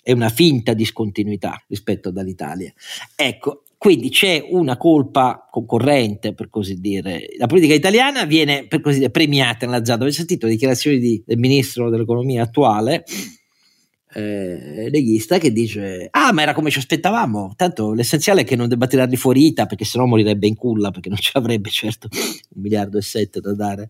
è una finta discontinuità rispetto all'Italia. Ecco, quindi c'è una colpa concorrente, per così dire. La politica italiana viene, per così dire, premiata nell'azzardo. Avete sentito le dichiarazioni di, del ministro dell'economia attuale? Eh, leghista che dice ah ma era come ci aspettavamo. Tanto l'essenziale è che non debba tirarli fuori ITA perché sennò morirebbe in culla perché non ci avrebbe certo un miliardo e sette da dare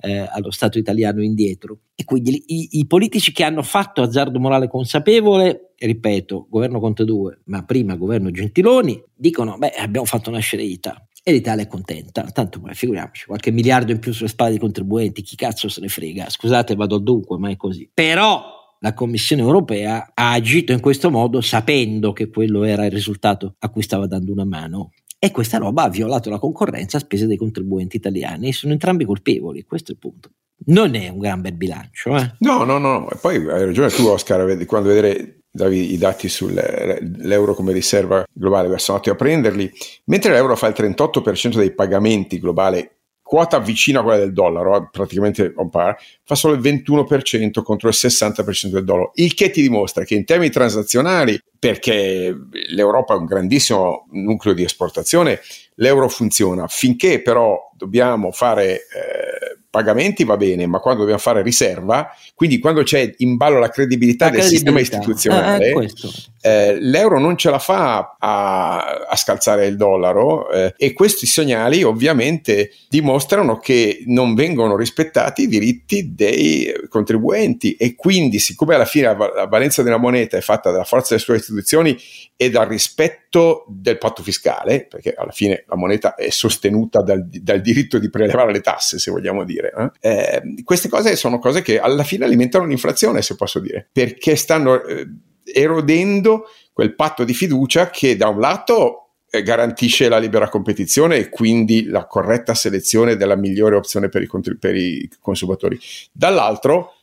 eh, allo Stato italiano indietro. E quindi i, i, politici che hanno fatto azzardo morale consapevole ripeto governo Conte 2 ma prima governo Gentiloni dicono beh abbiamo fatto nascere ITA. E l'Italia è contenta, tanto beh, figuriamoci, qualche miliardo in più sulle spalle dei contribuenti, chi cazzo se ne frega, scusate vado dunque, ma è così. Però la Commissione europea ha agito in questo modo sapendo che quello era il risultato a cui stava dando una mano. E questa roba ha violato la concorrenza a spese dei contribuenti italiani. Sono entrambi colpevoli, questo è il punto. Non è un gran bel bilancio. Eh? No, no, no. E poi hai ragione tu, Oscar, quando vedere davi i dati sull'euro come riserva globale, verso a prenderli, mentre l'euro fa il 38% dei pagamenti globali quota vicina a quella del dollaro, eh, praticamente on par, fa solo il 21% contro il 60% del dollaro, il che ti dimostra che in termini transazionali, perché l'Europa è un grandissimo nucleo di esportazione, l'euro funziona, finché però dobbiamo fare eh, pagamenti va bene, ma quando dobbiamo fare riserva, quindi quando c'è in ballo la credibilità, la del credibilità. sistema istituzionale, ah, eh, l'euro non ce la fa a, a scalzare il dollaro eh, e questi segnali ovviamente dimostrano che non vengono rispettati i diritti dei contribuenti e quindi siccome alla fine la, valenza della moneta è fatta dalla forza delle sue istituzioni e dal rispetto del patto fiscale, perché alla fine la moneta è sostenuta dal, dal diritto di prelevare le tasse, se vogliamo dire, eh? Eh, queste cose sono cose che alla fine alimentano l'inflazione, se posso dire, perché stanno... Erodendo quel patto di fiducia che da un lato eh, garantisce la libera competizione e quindi la corretta selezione della migliore opzione per i, per i consumatori. Dall'altro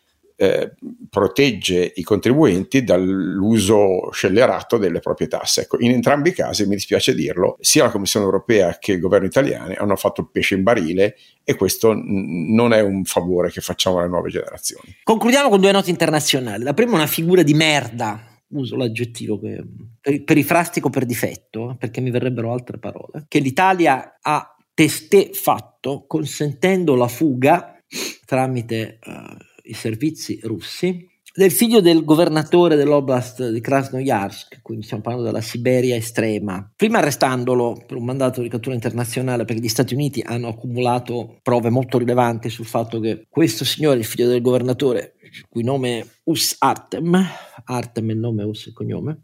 eh, protegge i contribuenti dall'uso scellerato delle proprie tasse. Ecco, in entrambi i casi, mi dispiace dirlo, sia la Commissione europea che il governo italiano hanno fatto pesce in barile e questo n- non è un favore che facciamo alle nuove generazioni. Concludiamo con due note internazionali. La prima è una figura di merda uso l'aggettivo che, per, perifrastico per difetto, perché mi verrebbero altre parole, che l'Italia ha testé fatto consentendo la fuga tramite uh, i servizi russi del figlio del governatore dell'oblast di Krasnoyarsk, quindi stiamo parlando della Siberia estrema, prima arrestandolo per un mandato di cattura internazionale perché gli Stati Uniti hanno accumulato prove molto rilevanti sul fatto che questo signore, il figlio del governatore, il cui nome è Us Artem, Artem è il nome, Us è il cognome,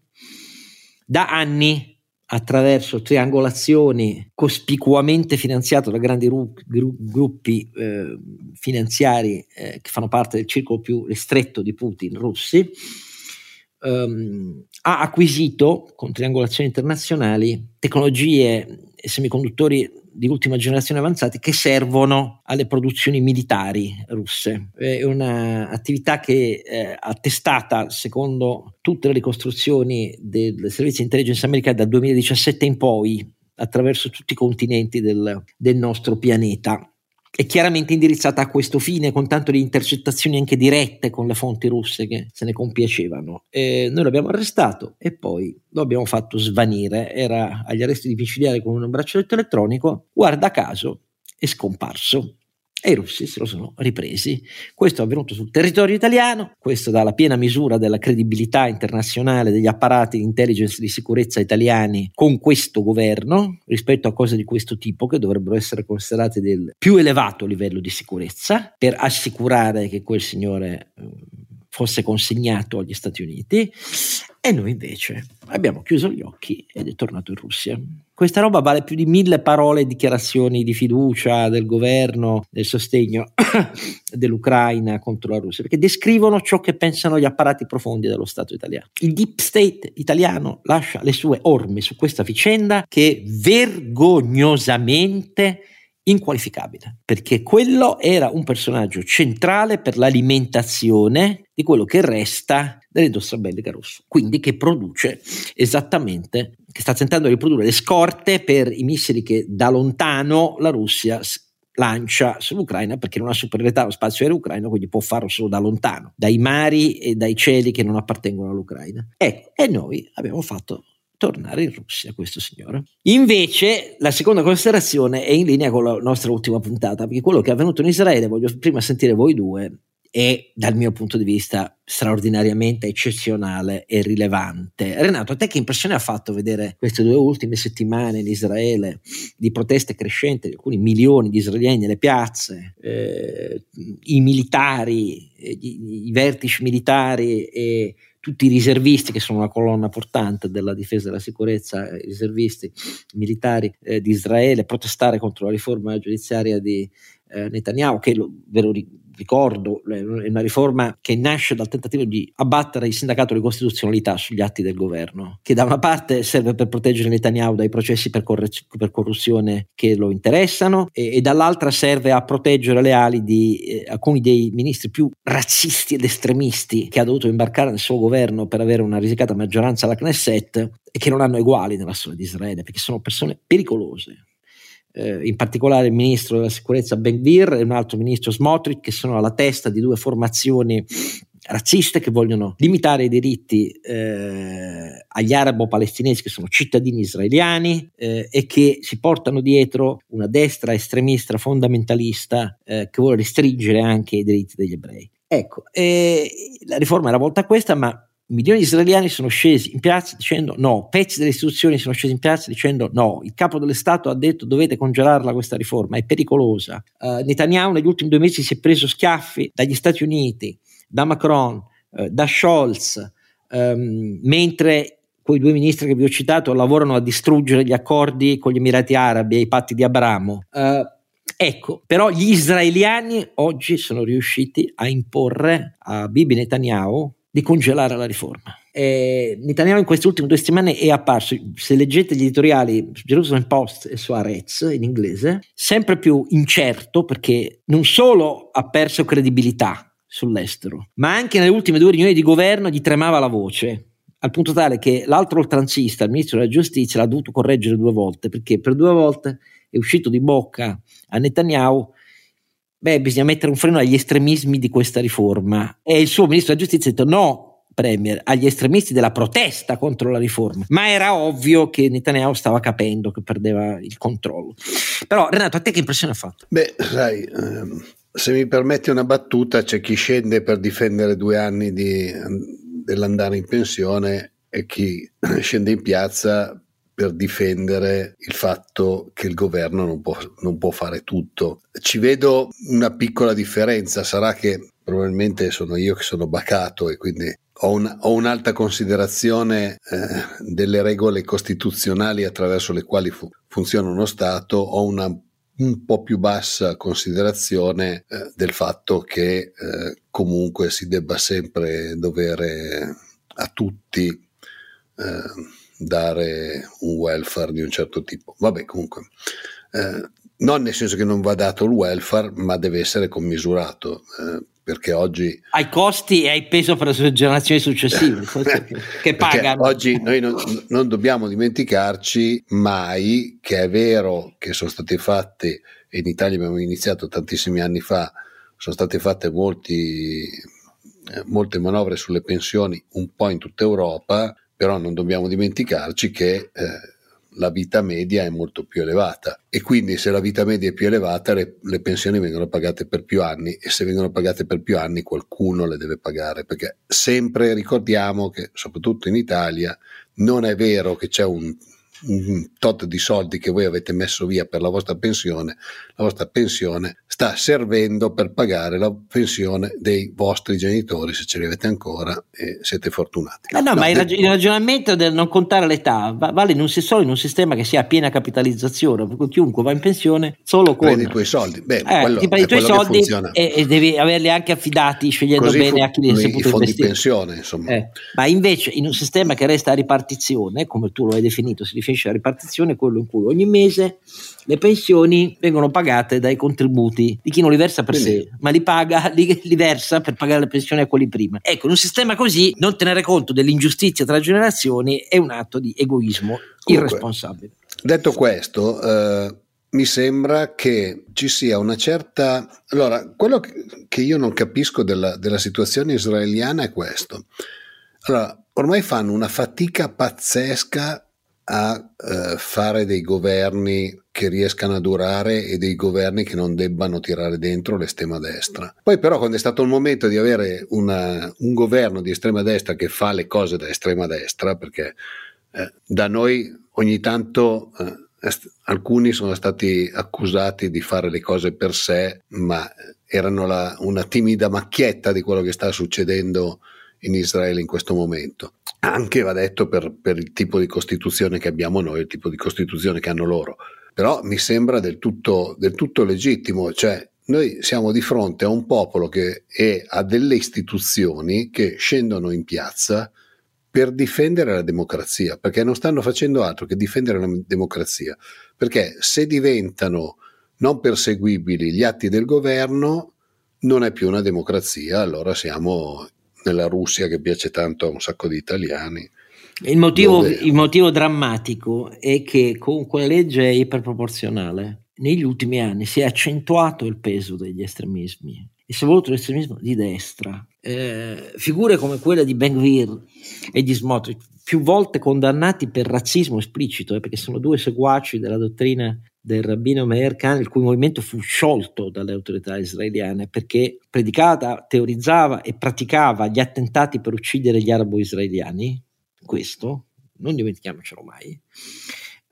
da anni attraverso triangolazioni cospicuamente finanziate da grandi ru- gru- gruppi eh, finanziari eh, che fanno parte del circolo più ristretto di Putin, russi, ehm, ha acquisito con triangolazioni internazionali tecnologie e semiconduttori di ultima generazione avanzati che servono alle produzioni militari russe. È un'attività che è attestata secondo tutte le ricostruzioni del servizio di intelligence americano dal 2017 in poi attraverso tutti i continenti del, del nostro pianeta è chiaramente indirizzata a questo fine, con tanto di intercettazioni anche dirette con le fonti russe che se ne compiacevano. E noi l'abbiamo arrestato e poi lo abbiamo fatto svanire. Era agli arresti domiciliari con un braccialetto elettronico. Guarda caso, è scomparso e i russi se lo sono ripresi. Questo è avvenuto sul territorio italiano, questo dà la piena misura della credibilità internazionale degli apparati di intelligence di sicurezza italiani con questo governo rispetto a cose di questo tipo che dovrebbero essere considerate del più elevato livello di sicurezza per assicurare che quel signore eh, fosse consegnato agli Stati Uniti e noi invece abbiamo chiuso gli occhi ed è tornato in Russia. Questa roba vale più di mille parole e dichiarazioni di fiducia del governo, del sostegno dell'Ucraina contro la Russia, perché descrivono ciò che pensano gli apparati profondi dello Stato italiano. Il deep state italiano lascia le sue orme su questa vicenda che vergognosamente inqualificabile, perché quello era un personaggio centrale per l'alimentazione di quello che resta dell'industria bellica russa, quindi che produce esattamente, che sta tentando di riprodurre le scorte per i missili che da lontano la Russia lancia sull'Ucraina perché non ha superiorità allo spazio aereo ucraino, quindi può farlo solo da lontano, dai mari e dai cieli che non appartengono all'Ucraina. Ecco, e noi abbiamo fatto tornare in Russia questo signore. Invece la seconda considerazione è in linea con la nostra ultima puntata, perché quello che è avvenuto in Israele, voglio prima sentire voi due, è dal mio punto di vista straordinariamente eccezionale e rilevante. Renato, a te che impressione ha fatto vedere queste due ultime settimane in Israele di proteste crescenti di alcuni milioni di israeliani nelle piazze, eh, i militari, eh, i, i vertici militari e tutti i riservisti che sono una colonna portante della difesa e della sicurezza, i riservisti militari eh, di Israele, protestare contro la riforma giudiziaria di eh, Netanyahu, che lo, ve lo ricordo, è una riforma che nasce dal tentativo di abbattere il sindacato di costituzionalità sugli atti del governo, che da una parte serve per proteggere Netanyahu dai processi per, corre- per corruzione che lo interessano e, e, dall'altra serve a proteggere le ali di eh, alcuni dei ministri più razzisti ed estremisti che ha dovuto imbarcare nel suo governo per avere una risicata maggioranza alla Knesset e che non hanno uguali nella storia di Israele perché sono persone pericolose eh, in particolare il ministro della sicurezza Ben Gvir e un altro ministro Smotrich che sono alla testa di due formazioni razziste che vogliono limitare i diritti eh, agli arabo-palestinesi che sono cittadini israeliani eh, e che si portano dietro una destra estremista fondamentalista eh, che vuole restringere anche i diritti degli ebrei. Ecco, la riforma era volta a questa, ma milioni di israeliani sono scesi in piazza dicendo no, pezzi delle istituzioni sono scesi in piazza dicendo no, il capo dello Stato ha detto dovete congelarla questa riforma, è pericolosa. Uh, Netanyahu negli ultimi due mesi si è preso schiaffi dagli Stati Uniti, da Macron, uh, da Scholz, um, mentre quei due ministri che vi ho citato lavorano a distruggere gli accordi con gli Emirati Arabi e i patti di Abramo. Uh, Ecco, però gli israeliani oggi sono riusciti a imporre a Bibi Netanyahu di congelare la riforma. eh, Netanyahu in queste ultime due settimane è apparso, se leggete gli editoriali su Jerusalem Post e su Arez in inglese, sempre più incerto perché non solo ha perso credibilità sull'estero, ma anche nelle ultime due riunioni di governo gli tremava la voce al punto tale che l'altro oltranzista, il ministro della giustizia, l'ha dovuto correggere due volte perché per due volte è uscito di bocca a Netanyahu beh, bisogna mettere un freno agli estremismi di questa riforma. E il suo ministro della giustizia ha detto no, Premier, agli estremisti della protesta contro la riforma. Ma era ovvio che Netanyahu stava capendo che perdeva il controllo. Però Renato, a te che impressione ha fatto? Beh, sai, ehm, se mi permetti una battuta, c'è chi scende per difendere due anni di, dell'andare in pensione e chi scende in piazza per difendere il fatto che il governo non può, non può, fare tutto. Ci vedo una piccola differenza, sarà che probabilmente sono io che sono bacato e quindi ho, un, ho un'alta considerazione eh, delle regole costituzionali attraverso le quali fu, funziona uno Stato, ho una un po' più bassa considerazione eh, del fatto che eh, comunque si debba sempre dovere a tutti eh, dare un welfare di un certo tipo. Vabbè, comunque, eh, non nel senso che non va dato il welfare, ma deve essere commisurato. Eh, perché oggi ai costi e ai peso per le generazioni successive che pagano oggi noi non, non, dobbiamo dimenticarci mai che è vero che sono state fatte e in Italia abbiamo iniziato tantissimi anni fa sono state fatte molti, eh, molte manovre sulle pensioni un po' in tutta Europa però non dobbiamo dimenticarci che eh, la vita media è molto più elevata. E quindi se la vita media è più elevata le, le, pensioni vengono pagate per più anni. E se vengono pagate per più anni qualcuno le deve pagare. Perché sempre ricordiamo che soprattutto in Italia non è vero che c'è un un tot di soldi che voi avete messo via per la vostra pensione, la vostra pensione sta servendo per pagare la pensione dei vostri genitori, se ce li avete ancora e siete fortunati. No, no, no ma il, rag- il, ragionamento del non contare l'età vale in un, solo in un sistema che sia a piena capitalizzazione, chiunque va in pensione solo con... Prendi i tuoi soldi, beh, eh, ti prendi i tuoi soldi e, e, devi averli anche affidati scegliendo Così bene fu- a chi li saputo fondi investire. pensione, insomma. Eh, ma invece in un sistema che resta a ripartizione, come tu lo hai definito, si riferisce definisce la ripartizione quello in cui ogni mese le pensioni vengono pagate dai contributi di chi non li versa per Quindi. sé, ma li paga, li, li, versa per pagare le pensioni a quelli prima. Ecco, in un sistema così non tenere conto dell'ingiustizia tra generazioni è un atto di egoismo Comunque, irresponsabile. Detto questo, eh, mi sembra che ci sia una certa... Allora, quello che io non capisco della, della situazione israeliana è questo. Allora, ormai fanno una fatica pazzesca a eh, fare dei governi che riescano a durare e dei governi che non debbano tirare dentro l'estrema destra. Poi però quando è stato il momento di avere una, un governo di estrema destra che fa le cose da estrema destra, perché eh, da noi ogni tanto eh, alcuni sono stati accusati di fare le cose per sé, ma erano la, una timida macchietta di quello che sta succedendo in Israele in questo momento. Anche va detto per, per il tipo di Costituzione che abbiamo noi, il tipo di Costituzione che hanno loro. Però mi sembra del tutto, del tutto legittimo, cioè noi siamo di fronte a un popolo che è, ha delle istituzioni che scendono in piazza per difendere la democrazia, perché non stanno facendo altro che difendere la democrazia, perché se diventano non perseguibili gli atti del governo, non è più una democrazia, allora siamo nella Russia che piace tanto a un sacco di italiani. Il motivo, dove... il motivo drammatico è che con quella legge iperproporzionale negli ultimi anni si è accentuato il peso degli estremismi. E soprattutto l'estremismo di destra. Eh, figure come quella di Ben Gvir e di Smotrich, più volte condannati per razzismo esplicito, eh, perché sono due seguaci della dottrina del rabbino Meir Khan, il cui movimento fu sciolto dalle autorità israeliane perché predicava, teorizzava e praticava gli attentati per uccidere gli arabo-israeliani, questo, non dimentichiamocelo mai,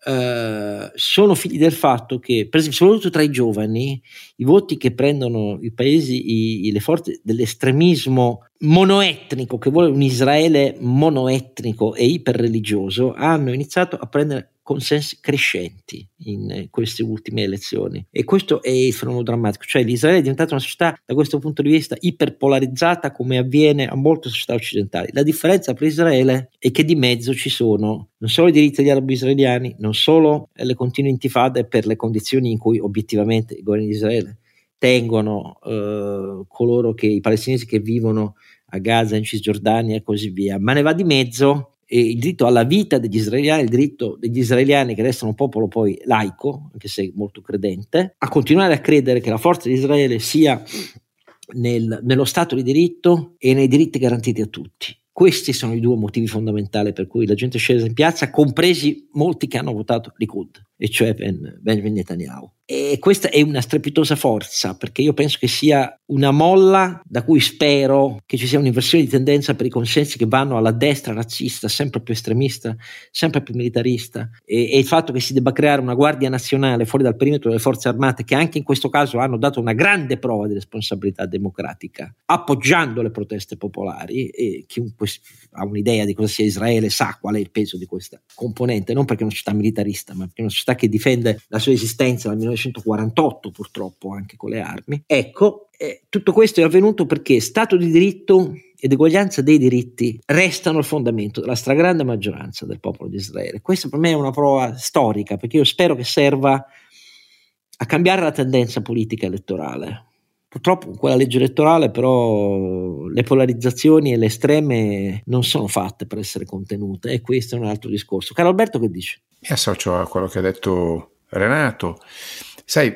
Uh, sono figli del fatto che, per esempio, soprattutto tra i giovani, i voti che prendono i paesi, i, le forze dell'estremismo monoetnico che vuole un Israele monoetnico e iperreligioso hanno iniziato a prendere consensi crescenti in queste ultime elezioni e questo è il fenomeno drammatico, cioè l'Israele è diventata una società da questo punto di vista iperpolarizzata come avviene a molte società occidentali. La differenza per Israele è che di mezzo ci sono non solo i diritti degli arabi israeliani, non solo le continue intifade per le condizioni in cui obiettivamente i governi di Israele tengono eh, coloro che i palestinesi che vivono a Gaza, in Cisgiordania e così via, ma ne va di mezzo il diritto alla vita degli israeliani, il diritto degli israeliani che restano un popolo poi laico, anche se molto credente, a continuare a credere che la forza di Israele sia nel, nello Stato di diritto e nei diritti garantiti a tutti. Questi sono i due motivi fondamentali per cui la gente è scesa in piazza, compresi molti che hanno votato Likud, e cioè ben, Benjamin Netanyahu. E questa è una strepitosa forza, perché io penso che sia una molla da cui spero che ci sia un'inversione di tendenza per i consensi che vanno alla destra razzista, sempre più estremista, sempre più militarista, e, e il fatto che si debba creare una guardia nazionale fuori dal perimetro delle forze armate, che anche in questo caso hanno dato una grande prova di responsabilità democratica, appoggiando le proteste popolari, e chiunque ha un'idea di cosa sia Israele sa qual è il peso di questa componente, non perché è una città militarista, ma perché è una città che difende la sua esistenza dal 1948 purtroppo anche con le armi. Ecco, eh, tutto questo è avvenuto perché Stato di diritto ed eguaglianza dei diritti restano il fondamento della stragrande maggioranza del popolo di Israele. Questa per me è una prova storica perché io spero che serva a cambiare la tendenza politica elettorale. Purtroppo con quella legge elettorale però le polarizzazioni e le estreme non sono fatte per essere contenute e questo è un altro discorso. Caro Alberto che dici? Mi associo a quello che ha detto Renato. Sai,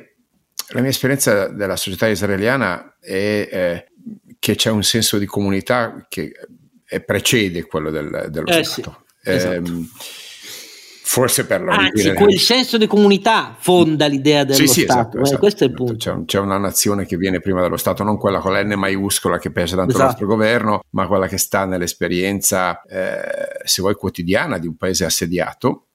la mia esperienza della società israeliana è eh, che c'è un senso di comunità che precede quello del, dello eh, Stato. Sì, esatto. eh, forse per la Anzi, quel senso di comunità fonda l'idea dello sì, sì, Stato. Esatto, eh, esatto, questo è il esatto. punto. C'è, c'è, una nazione che viene prima dello Stato, non quella con l'N maiuscola che pesa tanto esatto. il nostro governo, ma quella che sta nell'esperienza, eh, se vuoi, quotidiana di un paese assediato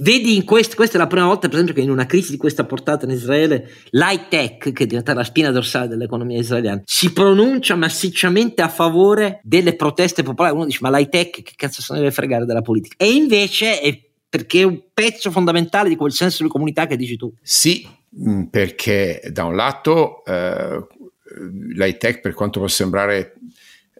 Vedi in questo, questa è la prima volta per esempio che in una crisi di questa portata in Israele l'high tech, che è diventata la spina dorsale dell'economia israeliana, si pronuncia massicciamente a favore delle proteste popolari. Uno dice ma l'high tech che cazzo se ne deve fregare della politica? E invece è perché è un pezzo fondamentale di quel senso di comunità che dici tu. Sì, mm, perché da un lato eh, l'high tech per quanto può sembrare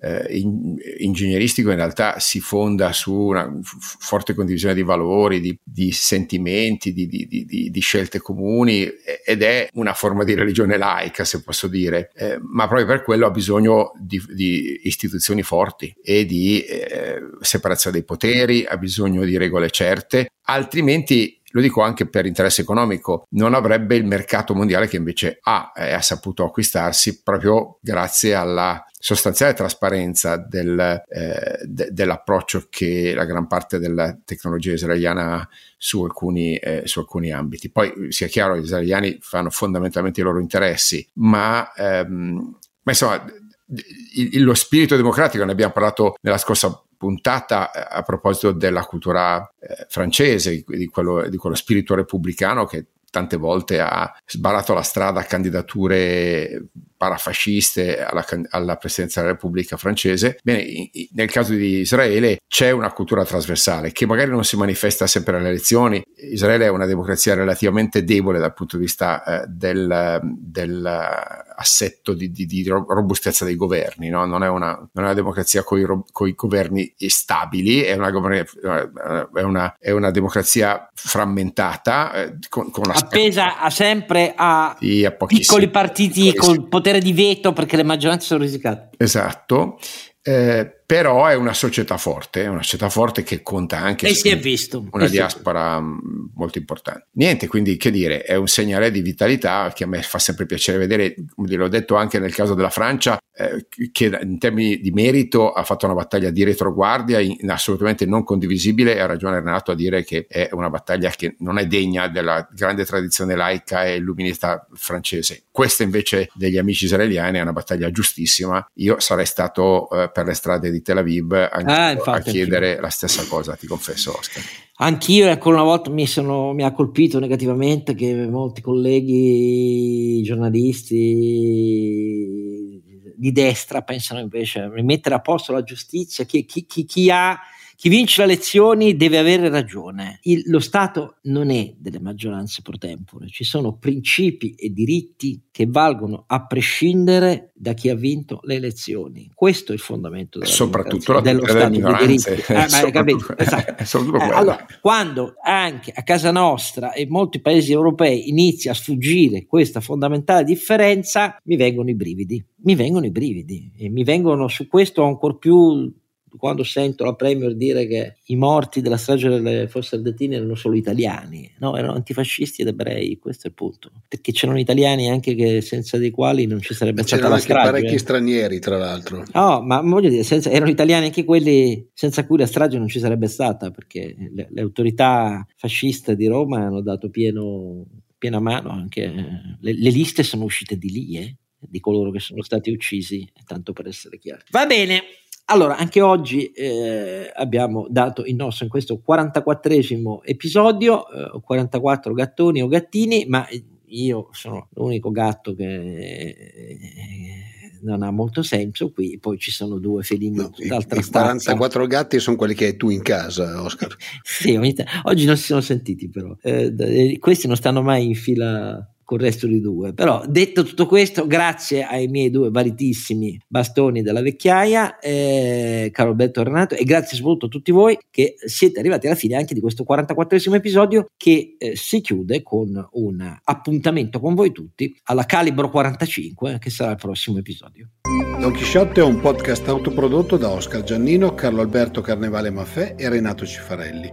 eh, in, ingegneristico in realtà si fonda su una forte condivisione di valori, di, di sentimenti, di, di, di, scelte comuni ed è una forma di religione laica, se posso dire, eh, ma proprio per quello ha bisogno di, istituzioni forti e di eh, separazione dei poteri, ha bisogno di regole certe, altrimenti lo dico anche per interesse economico, non avrebbe il mercato mondiale che invece ha e ha saputo acquistarsi proprio grazie alla sostanziale trasparenza del, eh, de, dell'approccio che la gran parte della tecnologia israeliana ha su alcuni, eh, su alcuni ambiti. Poi sia chiaro, gli israeliani fanno fondamentalmente i loro interessi, ma, ehm, ma insomma il, lo spirito democratico, ne abbiamo parlato nella scorsa puntata eh, a proposito della cultura eh, francese, di quello, di quello spirito repubblicano che tante volte ha sbarato la strada a candidature parafasciste alla, alla, presidenza della Repubblica francese. Bene, nel caso di Israele c'è una cultura trasversale che magari non si manifesta sempre alle elezioni. Israele è una democrazia relativamente debole dal punto di vista eh, del, dell'assetto di, di, di, robustezza dei governi, no? non, è una, non, è una, democrazia con i governi stabili, è una, è una, è una democrazia frammentata eh, con, con la appesa sempre a, sì, a piccoli partiti col potere di veto perché le maggioranze sono risicate. Esatto. Eh, però è una società forte, una società forte che conta anche e si è visto. una diaspora mm, molto importante. Niente, quindi che dire, è un segnale di vitalità che a me fa sempre piacere vedere, l'ho detto anche nel caso della Francia, eh, che in termini di merito ha fatto una battaglia di retroguardia in, assolutamente non condivisibile e ha ragione Renato a dire che è una battaglia che non è degna della grande tradizione laica e illuminista francese. Questa invece degli amici israeliani è una battaglia giustissima. Io sarei stato eh, per le strade di Tel Aviv ah, infatti, a chiedere anch'io. la stessa cosa, ti confesso Oscar. Anch'io ancora una volta mi, sono, mi, ha colpito negativamente che molti colleghi giornalisti di destra pensano invece a rimettere a posto la giustizia, chi, chi, chi, chi ha chi vince le elezioni deve avere ragione. Il, lo Stato non è delle maggioranze pro tempore, ci sono principi e diritti che valgono a prescindere da chi ha vinto le elezioni. Questo è il fondamento della soprattutto la dello Stato dei diritti. Eh, soprattutto, esatto. eh, allora, quando anche a casa nostra e molti paesi europei inizia a sfuggire questa fondamentale differenza, mi vengono i brividi. Mi vengono i brividi e mi vengono su questo ancora più quando sento la Premier dire che i morti della strage delle fosse ardeatine erano solo italiani, no, erano antifascisti ed ebrei, questo è il punto. Perché c'erano italiani anche che, senza dei quali non ci sarebbe stata la strage. C'erano parecchi stranieri, tra l'altro. No, ma voglio dire, senza, erano italiani anche quelli senza cui la strage non ci sarebbe stata, perché le, le autorità fasciste di Roma hanno dato pieno, piena mano anche le, le, liste sono uscite di lì, eh, di coloro che sono stati uccisi, tanto per essere chiari. Va bene, allora, anche oggi eh, abbiamo dato il nostro in questo 44esimo episodio, eh, 44 gattoni o gattini, ma io sono l'unico gatto che eh, non ha molto senso. Qui, poi ci sono due felini no, d'altra i, 44 gatti sono quelli che hai tu in casa, Oscar. sì, oggi non si sono sentiti però, eh, questi non stanno mai in fila col resto di due. Però detto tutto questo, grazie ai miei due valitissimi bastoni della vecchiaia, eh, caro Alberto Renato, e grazie soprattutto a tutti voi che siete arrivati alla fine anche di questo 44esimo episodio che eh, si chiude con un appuntamento con voi tutti alla calibro 45 che sarà il prossimo episodio. Don Chisciotte è un podcast autoprodotto da Oscar Giannino, Carlo Alberto Carnevale Maffè e Renato Cifarelli,